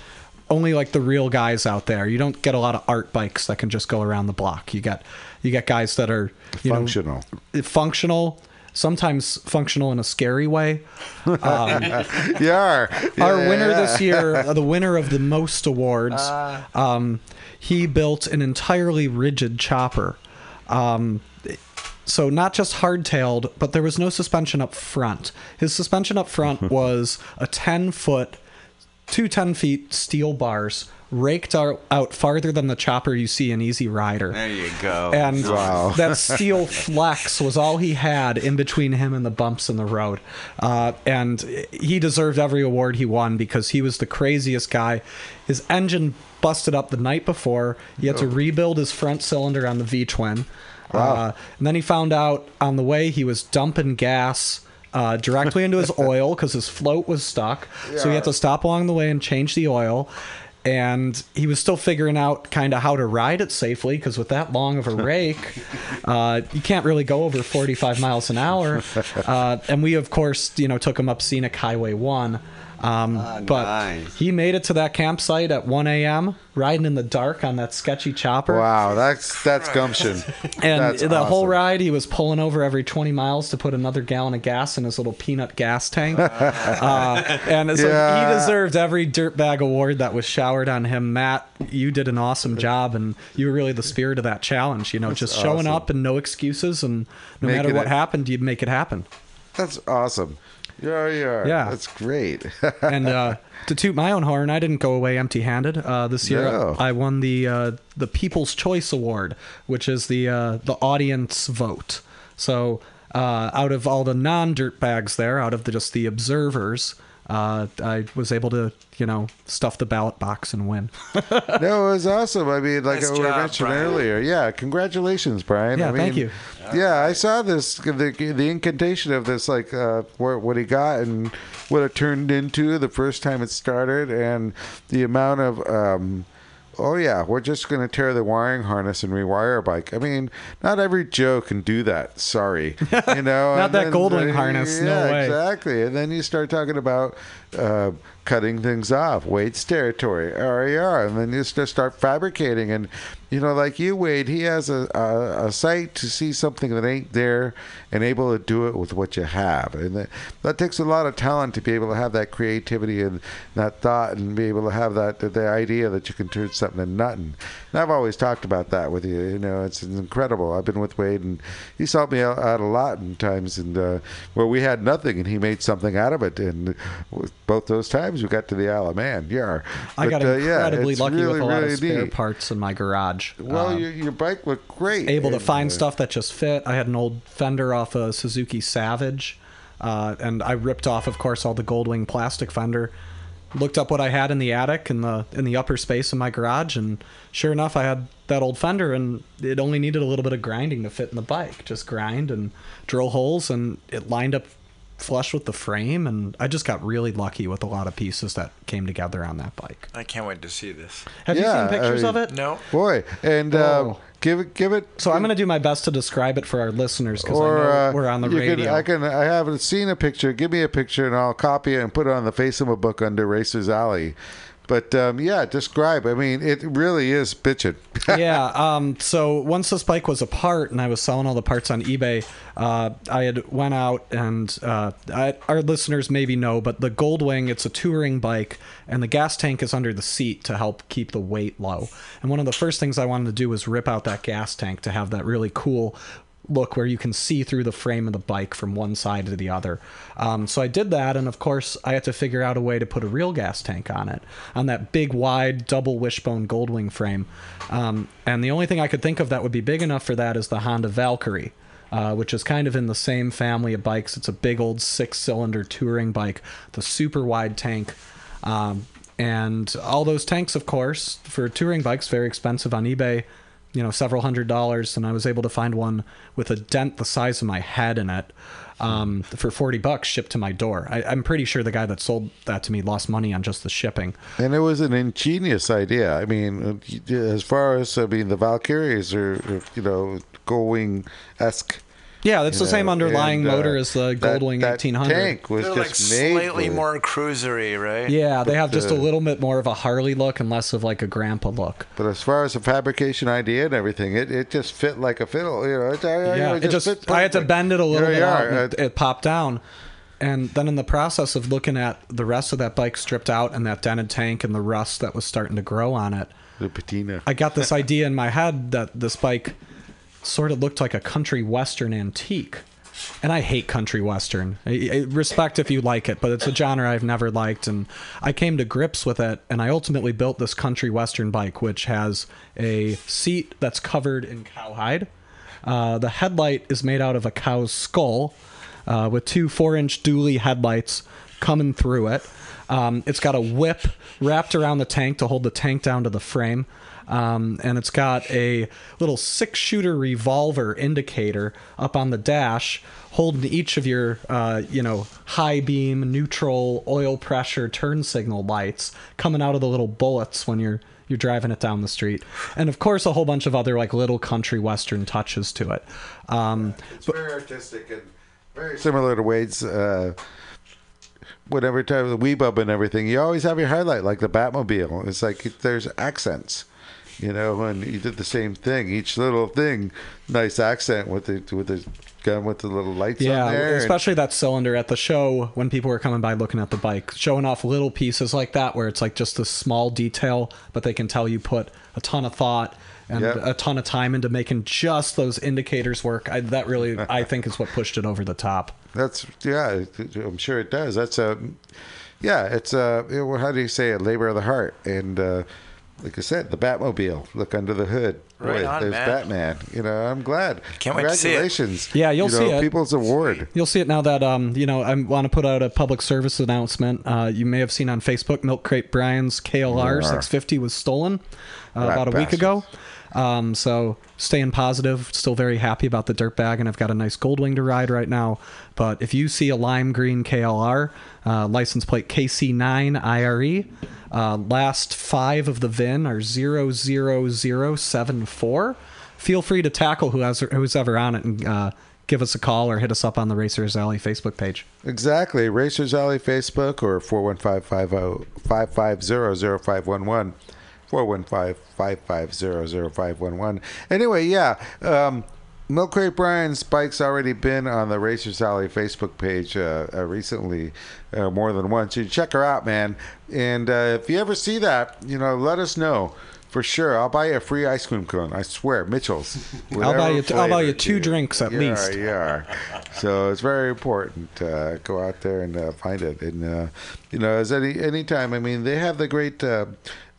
only like the real guys out there. You don't get a lot of art bikes that can just go around the block. You get you get guys that are you Functional. know, functional, sometimes functional in a scary way. Yeah. Our Yeah, winner yeah. this year, uh, the winner of the most awards, um, he built an entirely rigid chopper. Um, so not just hardtailed, but there was no suspension up front. His suspension up front was a 10 foot, two 10 feet steel bars raked out, out farther than the chopper you see in Easy Rider. There you go. And Wow. that steel flex was all he had in between him and the bumps in the road. Uh, and he deserved every award he won because he was the craziest guy. His engine busted up the night before. He had to rebuild his front cylinder on the V twin. Uh, and then he found out on the way he was dumping gas. Uh, directly into his oil because his float was stuck. Yeah. So he had to stop along the way and change the oil and he was still figuring out kind of how to ride it safely because with that long of a rake uh, you can't really go over 45 miles an hour. Uh, and we of course you know took him up scenic highway 1 um, but nice. he made it to that campsite at 1 a.m riding in the dark on that sketchy chopper Wow, that's that's gumption. and That's the whole ride, he was pulling over every 20 miles to put another gallon of gas in his little peanut gas tank. uh, and so Yeah. he deserved every dirtbag award that was showered on him. Matt, you did an awesome job, and you were really the spirit of that challenge. You know, just showing awesome. up and no excuses, and no Making matter what it- happened, you'd make it happen. That's awesome. Yeah, yeah. Yeah. That's great. and uh, to toot my own horn, I didn't go away empty-handed. Uh, this year, No. I won the uh, the People's Choice Award, which is the uh, the audience vote. So, uh, out of all the non-dirtbags there, out of the, just the observers, uh, I was able to, you know, stuff the ballot box and win. no, it was awesome. I mean, like Nice we job, mentioned Brian. earlier. Yeah, congratulations, Brian. Yeah, I mean, thank you. Yeah, I saw this the the incantation of this, like uh, what what he got and what it turned into the first time it started, and the amount of. Um, Oh yeah, we're just gonna tear the wiring harness and rewire a bike. I mean, not every Joe can do that. Sorry, you know. Not and that then- Goldwing harness, no Yeah, way. exactly. And then you start talking about uh, cutting things off, Wade's territory, RER, and then you just start fabricating. And you know, like you, Wade, he has a, a, a sight to see something that ain't there and able to do it with what you have. And that, that takes a lot of talent to be able to have that creativity and that thought and be able to have that the idea that you can turn something into nothing. And I've always talked about that with you. You know, it's incredible. I've been with Wade, and he's helped me out, out a lot in times, and uh, where we had nothing, and he made something out of it. And both those times, we got to the Isle of Man. Yeah, I got uh, incredibly it's lucky with a lot really of spare neat. parts in my garage. Well, Uh, your, your bike looked great. able to find uh, stuff that just fit. I had an old fender off a Suzuki Savage, uh, and I ripped off, of course, all the Goldwing plastic fender. Looked up what I had in the attic in the in the upper space in my garage, and sure enough, I had that old fender, and it only needed a little bit of grinding to fit in the bike. Just grind and drill holes, and it lined up flush with the frame. And I just got really lucky with a lot of pieces that came together on that bike. I can't wait to see this. Have Yeah, you seen pictures I- of it? No. Boy, and um, Oh. give it, give it. So I'm going to do my best to describe it for our listeners because I know uh, we're on the you radio. Can, I can. I haven't seen a picture. Give me a picture, and I'll copy it and put it on the face of a book under Racers Alley. But um, yeah, describe. I mean, it really is bitching. yeah. Um, so once this bike was apart and I was selling all the parts on eBay, uh, I had went out and uh, I, our listeners maybe know, but the Goldwing it's a touring bike and the gas tank is under the seat to help keep the weight low. And one of the first things I wanted to do was rip out that gas tank to have that really cool look where you can see through the frame of the bike from one side to the other. Um, so I did that, and of course, I had to figure out a way to put a real gas tank on it, on that big, wide, double wishbone Goldwing frame. Um, and the only thing I could think of that would be big enough for that is the Honda Valkyrie. Uh, which is kind of in the same family of bikes. It's a big old six cylinder touring bike, the super wide tank. Um, and all those tanks, of course, for touring bikes, very expensive on eBay you know several hundred dollars and i was able to find one with a dent the size of my head in it um, for 40 bucks shipped to my door I, i'm pretty sure the guy that sold that to me lost money on just the shipping And it was an ingenious idea. I mean, as far as I mean, the Valkyries are, you know, going esque. Yeah, it's you the same underlying and, uh, motor as the that- Goldwing that 1800. tank was They're like just made slightly with- more cruisery, right? Yeah, they have just a little bit more of a Harley look and less of like a grandpa look. But as far as the fabrication idea and everything, it, it just fit like a fiddle. You know, it, I- yeah, I- it just fit I had to bend it a little Here bit you out are. and it, it popped down. And then in the process of looking at the rest of that bike stripped out and that dented tank and the rust that was starting to grow on it, the patina. I got this idea in my head that this bike sort of looked like a country western antique. And I hate country western. I, I respect if you like it, but it's a genre I've never liked. And I came to grips with it, and I ultimately built this country western bike, which has a seat that's covered in cowhide. Uh, the headlight is made out of a cow's skull uh, with two four inch dually headlights coming through it. Um, it's got a whip wrapped around the tank to hold the tank down to the frame. Um, and it's got a little six shooter revolver indicator up on the dash, holding each of your, uh, you know, high beam, neutral, oil pressure, turn signal lights coming out of the little bullets when you're you're driving it down the street, and of course a whole bunch of other like little country western touches to it. Um, It's very artistic and very similar to Wade's. Uh, whenever time the Weebub and everything, you always have your highlight like the Batmobile. It's like there's accents, you know. And he did the same thing. Each little thing, nice accent with the with the gun with the little lights Yeah, on there. and- especially that cylinder at the show when people were coming by looking at the bike, showing off little pieces like that where it's like just a small detail, but they can tell you put a ton of thought and Yep. a ton of time into making just those indicators work. I, that really, I think, is what pushed it over the top. That's yeah, I'm sure it does. That's a yeah, it's a how do you say it? Labor of the heart, and uh, like I said, the Batmobile. Look under the hood. Right on, there's man. Batman. You know, I'm glad. Can't wait to see it. Congratulations. Yeah, you'll you know, see it. People's Award. You'll see it now that um, you know I want to put out a public service announcement. Uh, you may have seen on Facebook, Milk Crate Brian's KLR 650 was stolen uh, about a week bastards. ago. Um, so staying positive, still very happy about the dirt bag, and I've got a nice Goldwing to ride right now. But if you see a lime green KLR, uh, license plate KC9 IRE, uh, last five of the VIN are 00074. Feel free to tackle who has, who's ever on it and uh, give us a call or hit us up on the Racers Alley Facebook page. Exactly. Racers Alley Facebook or 415-550-0511. 415-550-0511. Anyway, yeah. Um, Milk Crate Brian Spike's already been on the Racers Alley Facebook page uh, uh, recently, uh, more than once. You check her out, man. And uh, if you ever see that, you know, let us know. For sure, I'll buy you a free ice cream cone. I swear, Mitchell's. I'll buy you- Whatever I'll buy you two dude. drinks at Yeah, least. Yeah. So it's very important. Uh, go out there and uh, find it. And uh, you know, as any anytime. I mean, they have the great.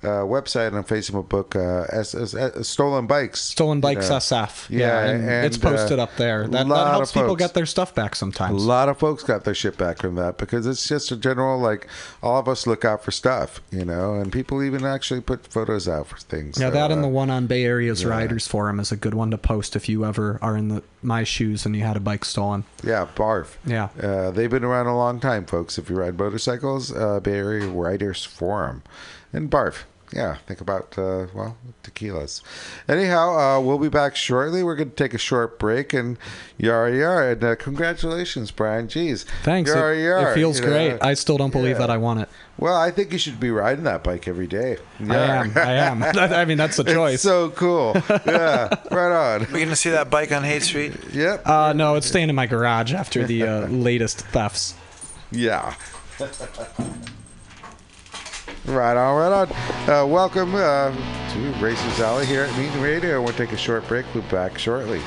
Uh, uh, website on Facebook, uh, Stolen Bikes. Stolen Bikes you know. SF. Yeah, and, it's and, uh, posted up there. That, that helps people get their stuff back sometimes. A lot of folks got their shit back from that because it's just a general like all of us look out for stuff, you know, and people even actually put photos out for things. Yeah, So, that and uh, the one on Bay Area's Riders Forum is a good one to post if you ever are in the my shoes and you had a bike stolen. Yeah, Barf. Yeah. Uh, they've been around a long time, folks. If you ride motorcycles, uh, Bay Area Riders Forum. And Barf. Yeah, think about, uh, well, tequilas. Anyhow, uh, we'll be back shortly. We're going to take a short break and yara yara. And uh, congratulations, Brian. Jeez. Thanks. Yara it, yara. it feels you know. great. I still don't believe yeah. that I won it. Well, I think you should be riding that bike every day. I am. I am. I mean, that's the It's choice. so cool. Yeah, right on. We're gonna see that bike on Haight Street. Yep. Uh, no, it's staying in my garage after the uh, latest thefts. Yeah. right on, right on. Uh, welcome uh, to Racers Alley here at Mutiny Radio. We'll take a short break. We'll be back shortly.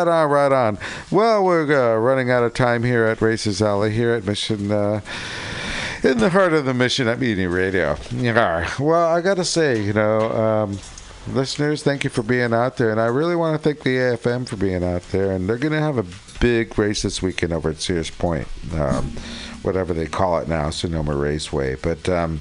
Right on, right on. Well, we're uh, running out of time here at Racers Alley here at Mission. Uh, in the heart of the mission at Mutiny Radio. Yeah. Well, I got to say, you know, um, listeners, thank you for being out there. And I really want to thank the AFM for being out there. And they're to have a big race this weekend over at Sears Point, um, whatever they call it now, Sonoma Raceway. But. Um,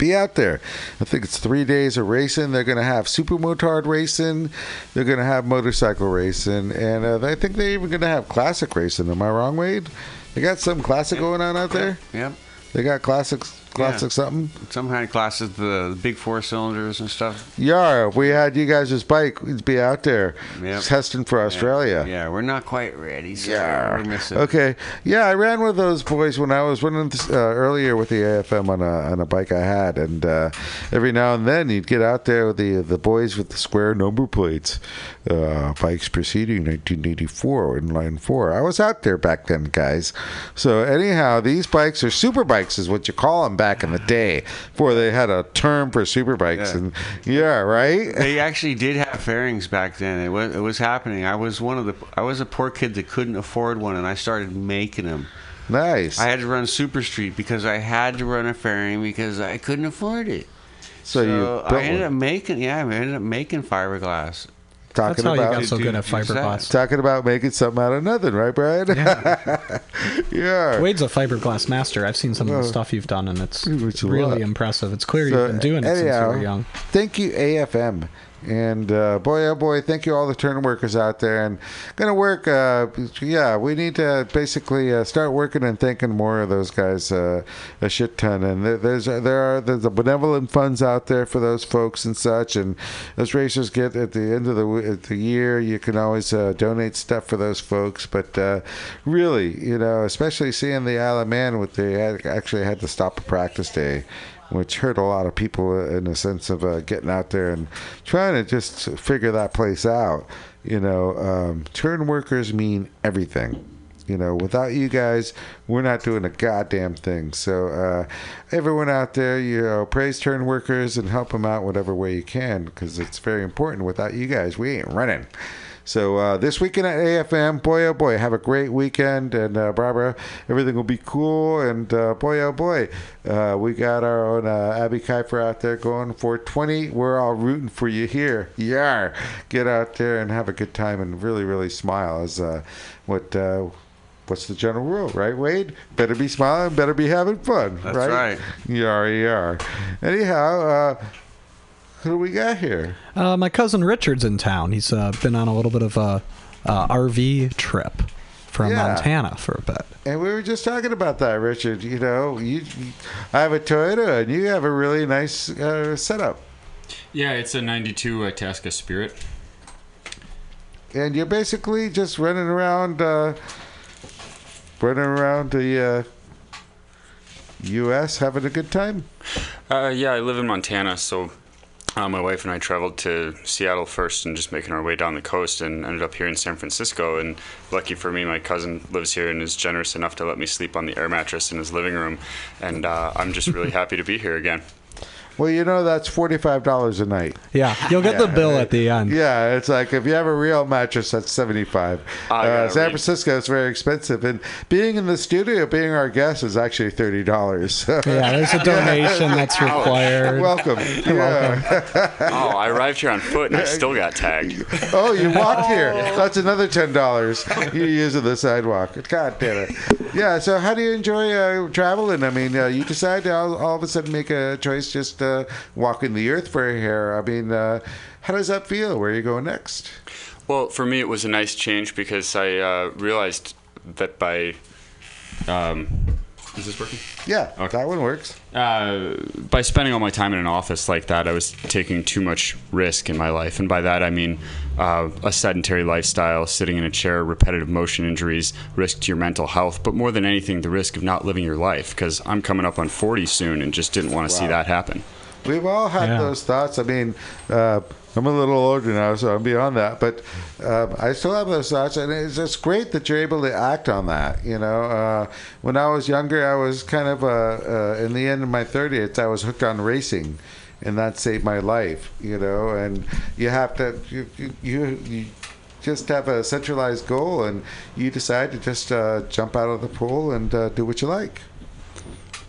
be out there. I think it's three days of racing. They're going to have super motard racing. They're going to have motorcycle racing, and uh, I think they're even going to have classic racing. Am I wrong, Wade? They got some classic going on out there. Yep. They got classics, classic something. Some kind of classes, the, the big four cylinders and stuff. Yeah, we had you guys' bike, we'd be out there Yep. testing for Australia. Yeah, we're not quite ready. So Yeah. we're missing. Okay. Yeah, I ran with those boys when I was running this, uh, earlier with the AFM on a on a bike I had, and uh, every now and then you'd get out there with the the boys with the square number plates, uh, bikes preceding 1984 in line four. I was out there back then, guys. So anyhow, these bikes are super bikes, is what you call them back in the day, before they had a term for super bikes. Yeah. And yeah, right. They actually did have fairings back then. It was it was happening. I was one of the I was a poor kid that couldn't afford one, and I started making them. Nice. I had to run Super Street because I had to run a fairing because I couldn't afford it. so, you So I ended one. up making yeah, I ended up making fiberglass. Talking That's how you about got so good at dude, use fiberglass. talking about making something out of nothing, right, Brian? Yeah. yeah. Wade's a fiberglass master. I've seen some of the stuff you've done, and it's Which really impressive. It's clear So, you've been doing it since you were young. Thank you, AFM. And uh, boy, oh boy, thank you all the turn workers out there. And gonna work. Uh, yeah, we need to basically uh, start working and thanking more of those guys uh, a shit ton. And there, there's there are there's the benevolent funds out there for those folks and such. And as racers get at the end of the the year, you can always uh, donate stuff for those folks. But uh, really, you know, especially seeing the Isle of Man, with had, actually had to stop a practice day which hurt a lot of people in the sense of uh, getting out there and trying to just figure that place out. You know, um, turn workers mean everything. You know, without you guys, we're not doing a goddamn thing. So, uh, everyone out there, you know, praise turn workers and help them out whatever way you can because it's very important. Without you guys, we ain't running. So uh, this weekend at AFM, boy oh boy, have a great weekend, and uh, Barbara, everything will be cool. And uh, boy oh boy, uh, we got our own uh, Abby Kuiper out there going for 20. We're all rooting for you here. Yeah, get out there and have a good time and really really smile. As uh, what. Uh, What's the general rule, right, Wade? Better be smiling, better be having fun, That's right? right. Yeah, yeah. Anyhow, uh, who do we got here? Uh, my cousin Richard's in town. He's uh, been on a little bit of a uh, RV trip from Yeah. Montana for a bit. And we were just talking about that, Richard. You know, you, you I have a Toyota, and you have a really nice uh, setup, Yeah, it's a 92 Itasca Spirit. and you're basically just running around, uh, running around the uh, U.S. having a good time. Uh, yeah, I live in Montana, so uh, my wife and I traveled to Seattle first and just making our way down the coast and ended up here in San Francisco. And lucky for me, my cousin lives here and is generous enough to let me sleep on the air mattress in his living room. And uh, I'm just really happy to be here again. Well, you know that's forty-five dollars a night. Yeah, you'll get the bill at the end. Yeah, it's like if you have a real mattress, that's seventy-five. I Uh, San read. Francisco is very expensive, and being in the studio, being our guest, is actually thirty dollars. Yeah, there's a donation that's required. Welcome. Yeah. Oh, I arrived here on foot and I still got tagged. Oh, you walked here. That's another ten dollars you using the sidewalk. God damn it. Yeah. So, how do you enjoy uh, traveling? I mean, uh, you decide to all, all of a sudden make a choice just uh, walking the earth for here. I mean, uh, how does that feel? Where are you going next? Well, for me, it was a nice change because I uh, realized that by. Um, is this working? Yeah, Okay. that one works. Uh, by spending all my time in an office like that, I was taking too much risk in my life. And by that, I mean uh, a sedentary lifestyle, sitting in a chair, repetitive motion injuries, risk to your mental health, but more than anything, the risk of not living your life. Because I'm coming up on 40 soon and just didn't want to see that happen. We've all had Yeah. those thoughts. I mean, uh, I'm a little older now, so I'm beyond that. But um, I still have those thoughts, and it's just great that you're able to act on that. You know, uh, when I was younger, I was kind of uh, uh, in the end of my 30s, I was hooked on racing. And that saved my life, you know. And you have to, you, you, you, you just have a centralized goal, and you decide to just uh, jump out of the pool and uh, do what you like.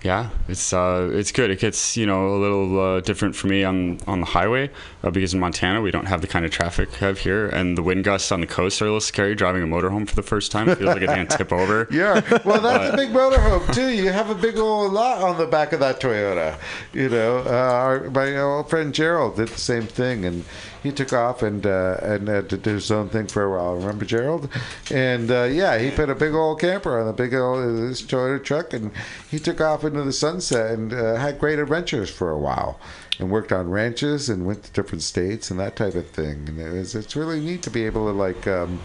Yeah, it's uh, it's good. It gets you know a little uh, different for me on on the highway uh, because in Montana we don't have the kind of traffic we have here, and the wind gusts on the coast are a little scary. Driving a motorhome for the first time it feels like it's gonna tip over. Yeah, well, that's a big motorhome too. You have a big old lot on the back of that Toyota. You know, uh, our, my old friend Gerald did the same thing, and he took off and uh, and uh, did his own thing for a while. Remember Gerald? And uh, yeah, he put a big old camper on a big old his Toyota truck, and he took off into the sunset and uh, had great adventures for a while. And worked on ranches and went to different states and that type of thing. And it was, it's really neat to be able to like um,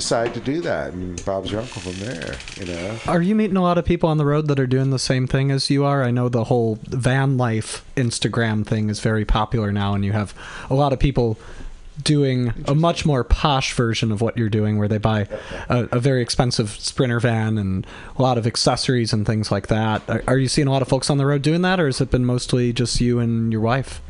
decide to do that. And Bob's your uncle from there, you know. Are you meeting a lot of people on the road that are doing the same thing as you are? I know the whole van life Instagram thing is very popular now, and you have a lot of people doing a much more posh version of what you're doing, where they buy a, a very expensive Sprinter van and a lot of accessories and things like that. Are, are you seeing a lot of folks on the road doing that, or has it been mostly just you and your wife?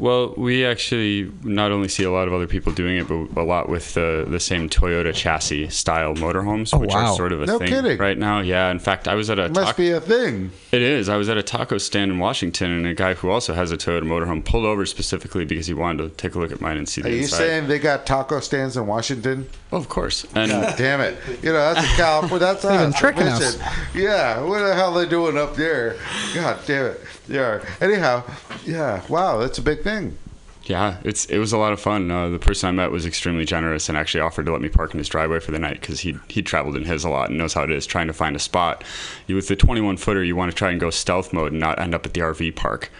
Well, we actually not only see a lot of other people doing it, but a lot with the the same Toyota chassis style motorhomes, Oh, which wow. are sort of a No thing kidding. right now. Yeah, in fact, I was at a It must taco- be a thing. It is. I was at a taco stand in Washington, and a guy who also has a Toyota motorhome pulled over specifically because he wanted to take a look at mine and see the. Are the you inside. saying they got taco stands in Washington? Oh, of course. And God damn it! You know that's a California. That's They've us. tricking us. Yeah, what the hell are they doing up there? God damn it! Yeah. Anyhow, yeah. Wow, that's a big thing. Yeah, it's it was a lot of fun. Uh, the person I met was extremely generous and actually offered to let me park in his driveway for the night because he he traveled in his a lot and knows how it is trying to find a spot. You, with the 21 footer, you want to try and go stealth mode and not end up at the RV park.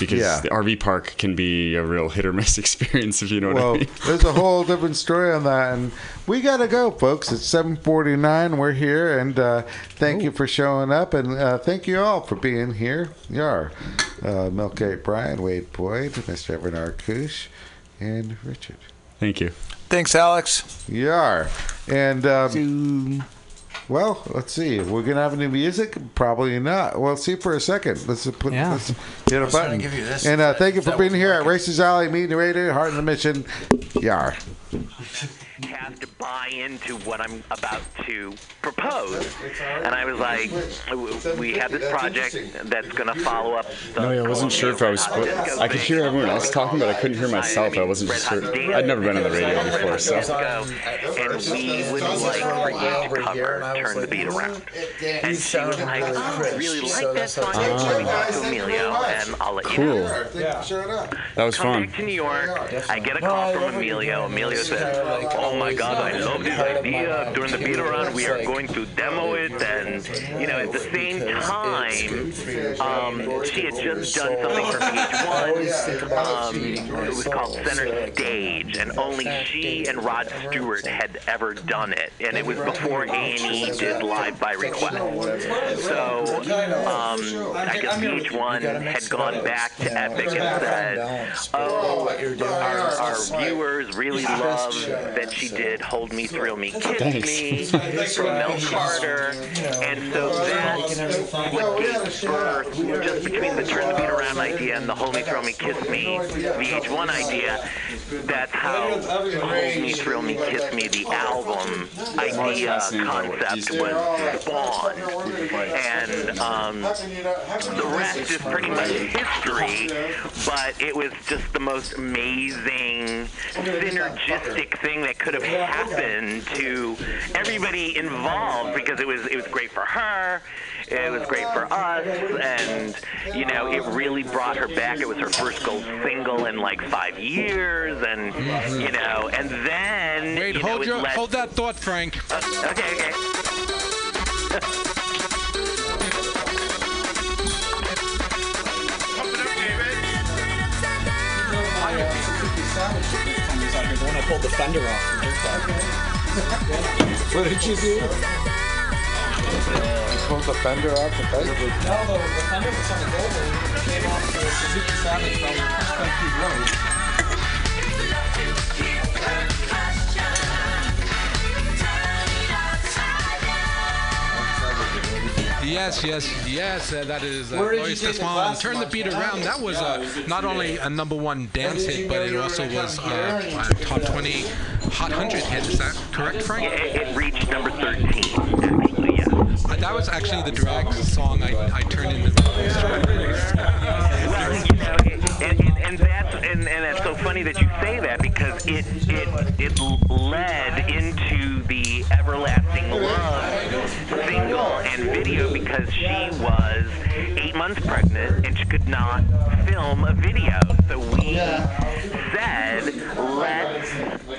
Because Yeah. the RV park can be a real hit or miss experience, if you know what I mean. there's a whole different story on that, and we gotta go, folks. It's 7:49. We're here, and uh, thank you for showing up, and uh, thank you all for being here. Yar, uh, Milk Crate Brian, Wade Boyd, Mr. Evan Arkush, and Richard. Thank you. Thanks, Alex. Yar, and um, well, let's see. We're gonna have any music? Probably not. Well, see for a second. Let's put. Yeah. Let's hit a was button. to give you this. And uh, thank you for being wasn't here at working. Racers Alley, Meeting the Radio, Heart of the Mission. Yar. have to buy into what I'm about to propose. And I was like, w- we have this project that's going to follow up. The No, yeah, I wasn't sure if I was. Columbia Spo- I could hear everyone else talking, but I couldn't hear myself. I wasn't sure. I'd never been on the radio before, so. Disco, and we would like for you to cover "Turn the Beat Around." And she was like, "Oh, I really like that song. Let me talk to Emilio, and I'll let you know." Cool. Yeah. Showing up. That was fun. come fun. back to New York. I get a call from Emilio. Emilio says, "Oh my God, I love this idea. Turn the Beat Around, we are going to demo it." And you know, at the same time, um, she had just done something for VH1. Um, it was called Center Stage, and only she and Rod Stewart had ever done it, and it was before A&E did Live by Request. So um, I guess VH1 had gone back to Epic and said, "Oh, our, our viewers really love that she did Hold Me, Thrill Me, Kiss Thanks. Me from Mel Carter. And so that's what gave birth, just between the Turn the Beat Around idea and the Hold Me, Thrill Me, Kiss Me VH1 idea, that's how Hold Me, Thrill Me, Kiss Me, the album idea, concept was spawned. And um, the rest is pretty much history, but it was just the most amazing, synergistic thing that could have happened to everybody involved because it was it was great for her, it was great for us, and you know it really brought her back. It was her first gold single in like five years, and you know, and then Wait, you know, hold your led- hold that thought, Frank. Uh, okay, okay. pulled the fender off. What did you do? Pulled the fender off the fender. No, the, the fender was on the Goldwing. It came off the Suzuki Savage from Country Road. Yes, yes, yes. Uh, that is uh, Where did you Lois take the Desmond. class, Turn the beat around. That was uh, not only a number one dance hit, but it also was uh, a top 20 Hot 100 hit. Is that correct, Frank? It, it reached number 13. Uh, That was actually the drag song I, I turned into the Well, you know, it, and, that's and, and it's so funny that you say that because it it it led into the everlasting love single and video because she was eight months pregnant and she could not film a video. So we said, let's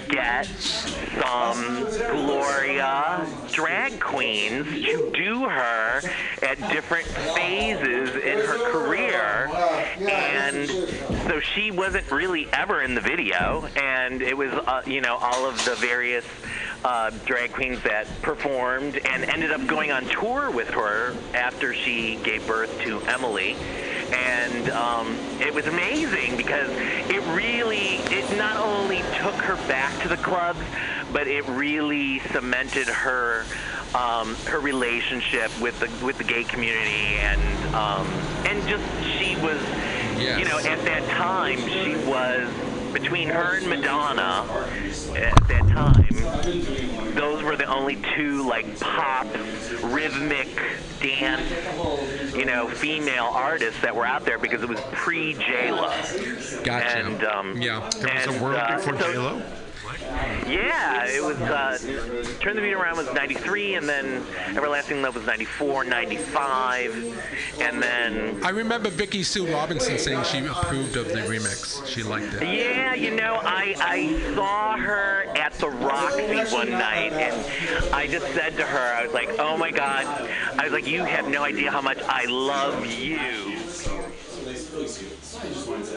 get some Gloria drag queens to do her at different phases in her career. And so she wasn't really ever in the video. And it was, uh, you know, all of the various uh, drag queens that performed and ended up going on tour with her after she gave birth to Emily. And um, it was amazing because it really, it not only took her back to the clubs, but it really cemented her um, her relationship with the with the gay community and um, and just she was you know at that time she was between her and Madonna at that time those were the only two like pop rhythmic dance you know female artists that were out there because it was pre J Lo Gotcha. and um, Yeah. There was a world uh, before so- J-Lo? Yeah, it was uh, Turn the Beat Around was 93, and then Everlasting Love was 94, 95, and then I remember Vicki Sue Robinson saying she approved of the remix. She liked it. Yeah, you know, I, I saw her at the Roxy one night, and I just said to her, I was like, oh my God, I was like, you have no idea how much I love you. Man, because I went to.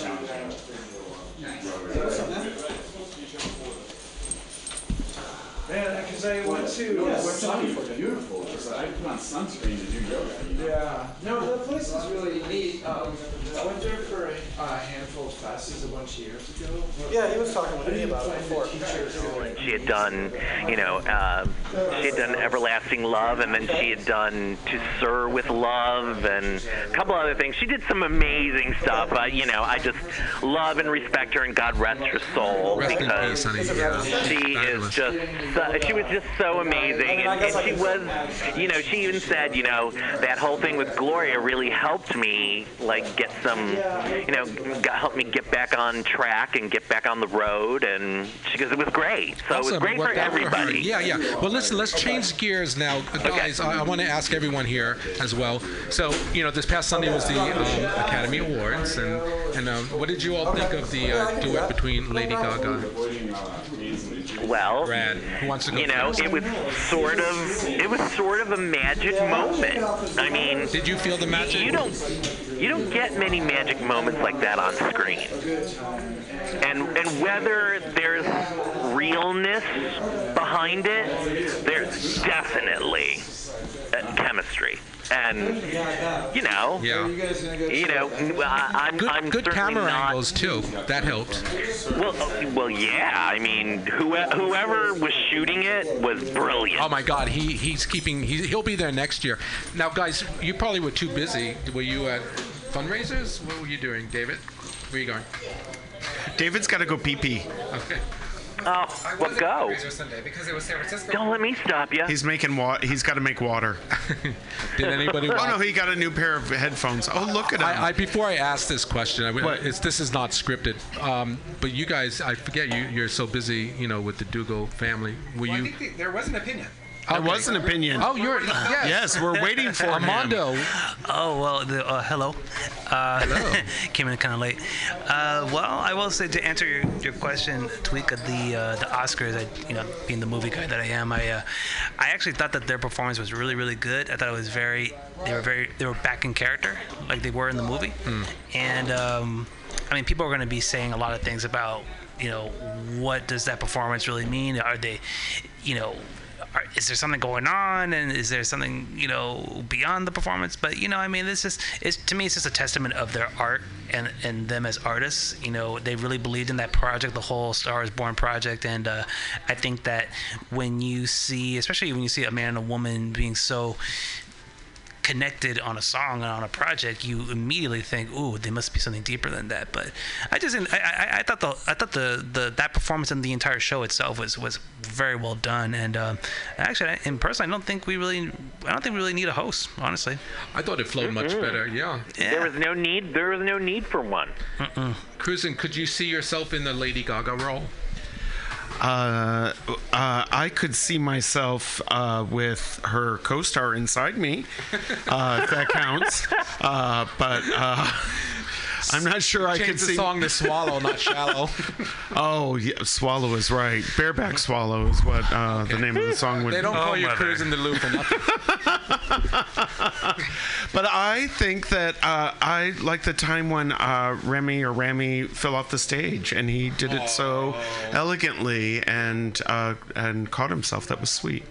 Yeah. Nice. Yeah. Yes, it's beautiful. Because I put on sunscreen to do yoga. Yeah. No, the place is really neat. Um, I went there for a, a handful of classes a bunch of years ago. Yeah, he was talking with me about it before. She had done, you know, uh, she had done Everlasting Love, and then she had done To Sir with Love, and a couple other things. She did some amazing stuff. Uh, you know, I just love and respect her, and God rest her soul Rest in because peace, honey. Yeah. she is just, so, she was just so amazing, and, and she was, you know, she even said, you know, that whole thing with Gloria really helped me, like, get some, you know, got, helped me get back on track and get back on the road, and she goes, it was great. So it was great for Worked out her. everybody. Yeah, yeah. Well, listen, let's change gears now. Guys, I, I want to ask everyone here as well. So, you know, this past Sunday was the um, Academy Awards, and, and um, what did you all think of the uh, duet between Lady Gaga? Well, Brad, who wants to go you know, first? it was sort of, it was sort of a magic moment. I mean, did you feel the magic? You don't, you don't get many magic moments like that on screen. And and whether there's realness behind it, there's definitely uh, chemistry. And you know, Yeah. you know, I, I'm, Good, I'm good camera not angles too. That helped. well, uh, well, yeah. I mean, who, whoever was shooting it was brilliant. Oh my God, he he's keeping. He, he'll be there next year. Now, guys, you probably were too busy. Were you at fundraisers? What were you doing, David? Where are you going? David's got to go pee pee. Okay. Oh, well, go. Sunday because it was San Francisco. Don't let me stop you. He's making water. He's got to make water. Did anybody? oh no, he got a new pair of headphones. Oh look at him. I, I before I ask this question, I, w- What? it's, this is not scripted. Um, but you guys, I forget you. You're so busy, you know, with the Dougal family. Were Well, I you? think the, there was an opinion. There was an opinion. Oh, you're yes. Yes, we're waiting for him. Armando. Oh well, the, uh, hello. Uh, Hello. came in kind of late. Uh, well, I will say to answer your, your question, Tweak, of the uh, the Oscars. I, you know, being the movie guy that I am, I uh, I actually thought that their performance was really really good. I thought it was very they were very they were back in character like they were in the movie, and um, I mean people are going to be saying a lot of things about you know what does that performance really mean? Are they, you know are, is there something going on? And is there something you know beyond the performance? But you know i mean this is it's to me it's just a testament of their art and and them as artists. You know they really believed in that project the whole star is born project. And uh, i think that when you see especially when you see a man and a woman being so connected on a song and on a project, you immediately think, "Ooh, there must be something deeper than that." But I just. I, I, I thought the I thought the, the that performance and the entire show itself was was very well done. And uh, actually, I- in person, I don't think we really I don't think we really need a host. Honestly, I thought it flowed much better. Yeah. There was no need. There was no need for one. Cruising, could you see yourself in the Lady Gaga role? Uh, uh, I could see myself uh, with her co-star inside me, uh, that counts. Uh, but uh, I'm not sure I Change could the see. song to Swallow, not Shallow. oh, yeah, Swallow is right. Bareback Swallow is what uh, the name of the song would They be. don't call you Cruising the Loop for nothing. But I think that uh, I like the time when uh, Remy or Rami fell off the stage, and he did it so elegantly and uh, and caught himself. That was sweet.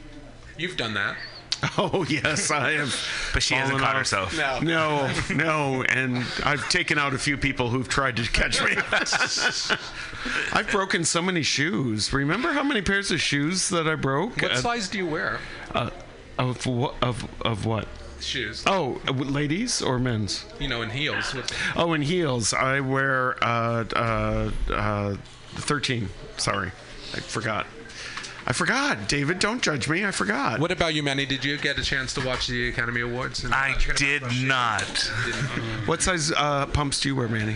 You've done that. Oh yes, I have. But she hasn't caught off. herself. No. No, no, and I've taken out a few people who've tried to catch me. I've broken so many shoes. Remember how many pairs of shoes that I broke? What Uh, size do you wear? Uh, of what? Of of what? Shoes. Oh, uh, ladies or men's? You know, in heels. What- Oh, in heels, I wear uh, uh, uh, 13. Sorry, I forgot. I forgot. David, don't judge me. I forgot. What about you, Manny? Did you get a chance to watch the Academy Awards? I did not. What size uh, pumps do you wear, Manny?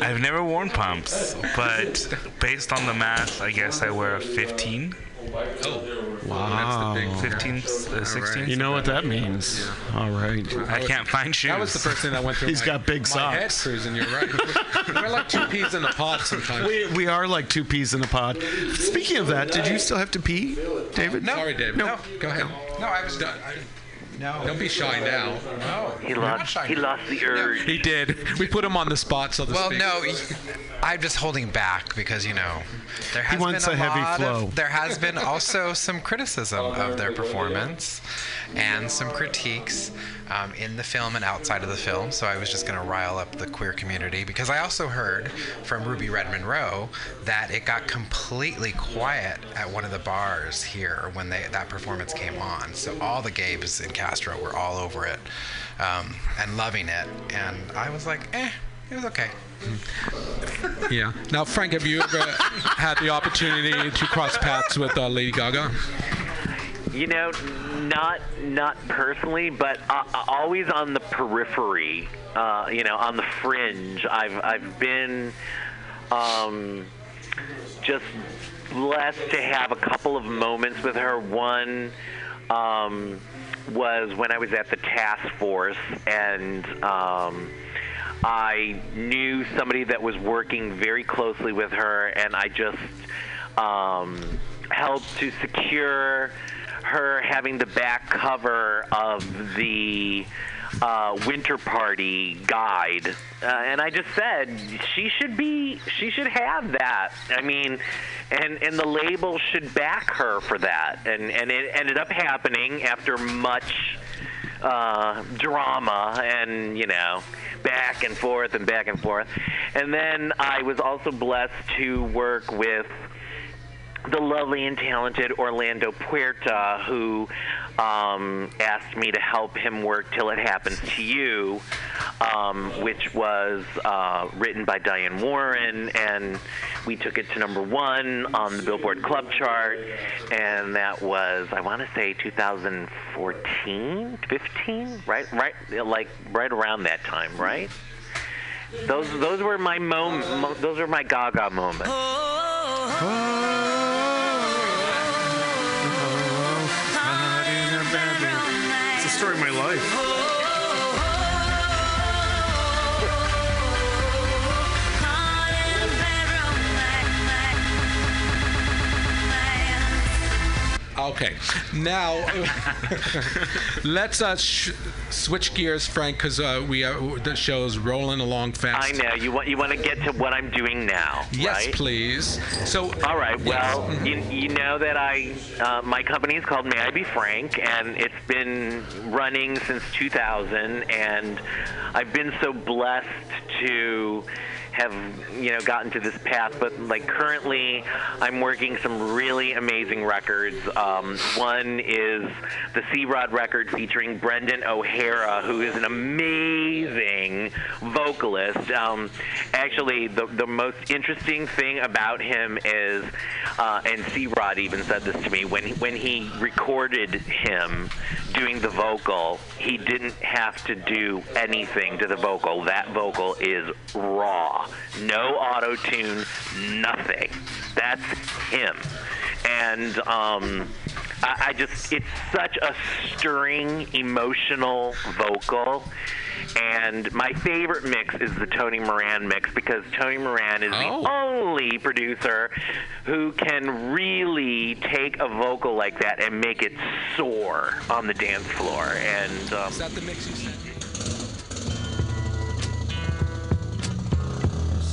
I've never worn pumps, but based on the math, I guess I wear a 15. Oh, Wow. 15, uh, 16. You know what that means. All right. I can't find shoes. That was the first thing that went through He's my, got big my head, socks. Cruising, you're right. We're like two peas in a pod sometimes. We, we are like two peas in a pod. Speaking of that, did you still have to pee, David? No. Sorry, David. No. No. Go ahead. No, I was. Don't- I, no. Don't be shy now. No. He lost. shy He lost the urge. He did. We put him on the spot, so to Well, speak. no, I'm just holding back because you know there has wants been a heavy lot flow. Of, there has been also some criticism of their performance and some critiques um, in the film and outside of the film. So I was just going to rile up the queer community because I also heard from Ruby Red Monroe that it got completely quiet at one of the bars here when they, that performance came on. So all the gays in Castro were all over it um, and loving it, and I was like, eh, it was okay. Yeah. Now, Frank, have you ever had the opportunity to cross paths with uh, Lady Gaga? You know, not not personally, but uh, uh, always on the periphery. Uh, you know, on the fringe. I've I've been um, just blessed to have a couple of moments with her. One um, was when I was at the task force and. Um, I knew somebody that was working very closely with her, and I just um, helped to secure her having the back cover of the uh, winter party guide. Uh, and I just said she should be, she should have that. I mean, and and the label should back her for that. And and it ended up happening after much uh, drama and you know back and forth and back and forth and then i was also blessed to work with the lovely and talented Orlando Puerta, who um, asked me to help him work Till It Happens to You, um, which was uh, written by Diane Warren, and we took it to number one on the Billboard Club chart, and that was I want to say 2014, 15, right, right, like right around that time, right? Those those were my mom, mo- those were my Gaga moments. It's story my life. Okay. Now, let's uh, sh- switch gears, Frank, because uh, we uh, the show's rolling along fast. I know you want you want to get to what I'm doing now. Yes, right? please. So, all right. Well, Mm-hmm. you, you know that I uh, my company is called May I Be Frank, and it's been running since 2000, and I've been so blessed to have you know gotten to this path, but like currently, I'm working some really amazing records. Um, one is the Sea Rod record featuring Brendan O'Hara, who is an amazing vocalist. Um, actually, the the most interesting thing about him is, uh, and Sea Rod even said this to me when when he recorded him doing the vocal, he didn't have to do anything to the vocal. That vocal is raw, no auto tune, nothing. That's him, and um, I, I just it's such a stirring, emotional vocal. And my favorite mix is the Tony Moran mix because Tony Moran is Oh. the only producer who can really take a vocal like that and make it soar on the dance floor. And um, Is that the mix you sent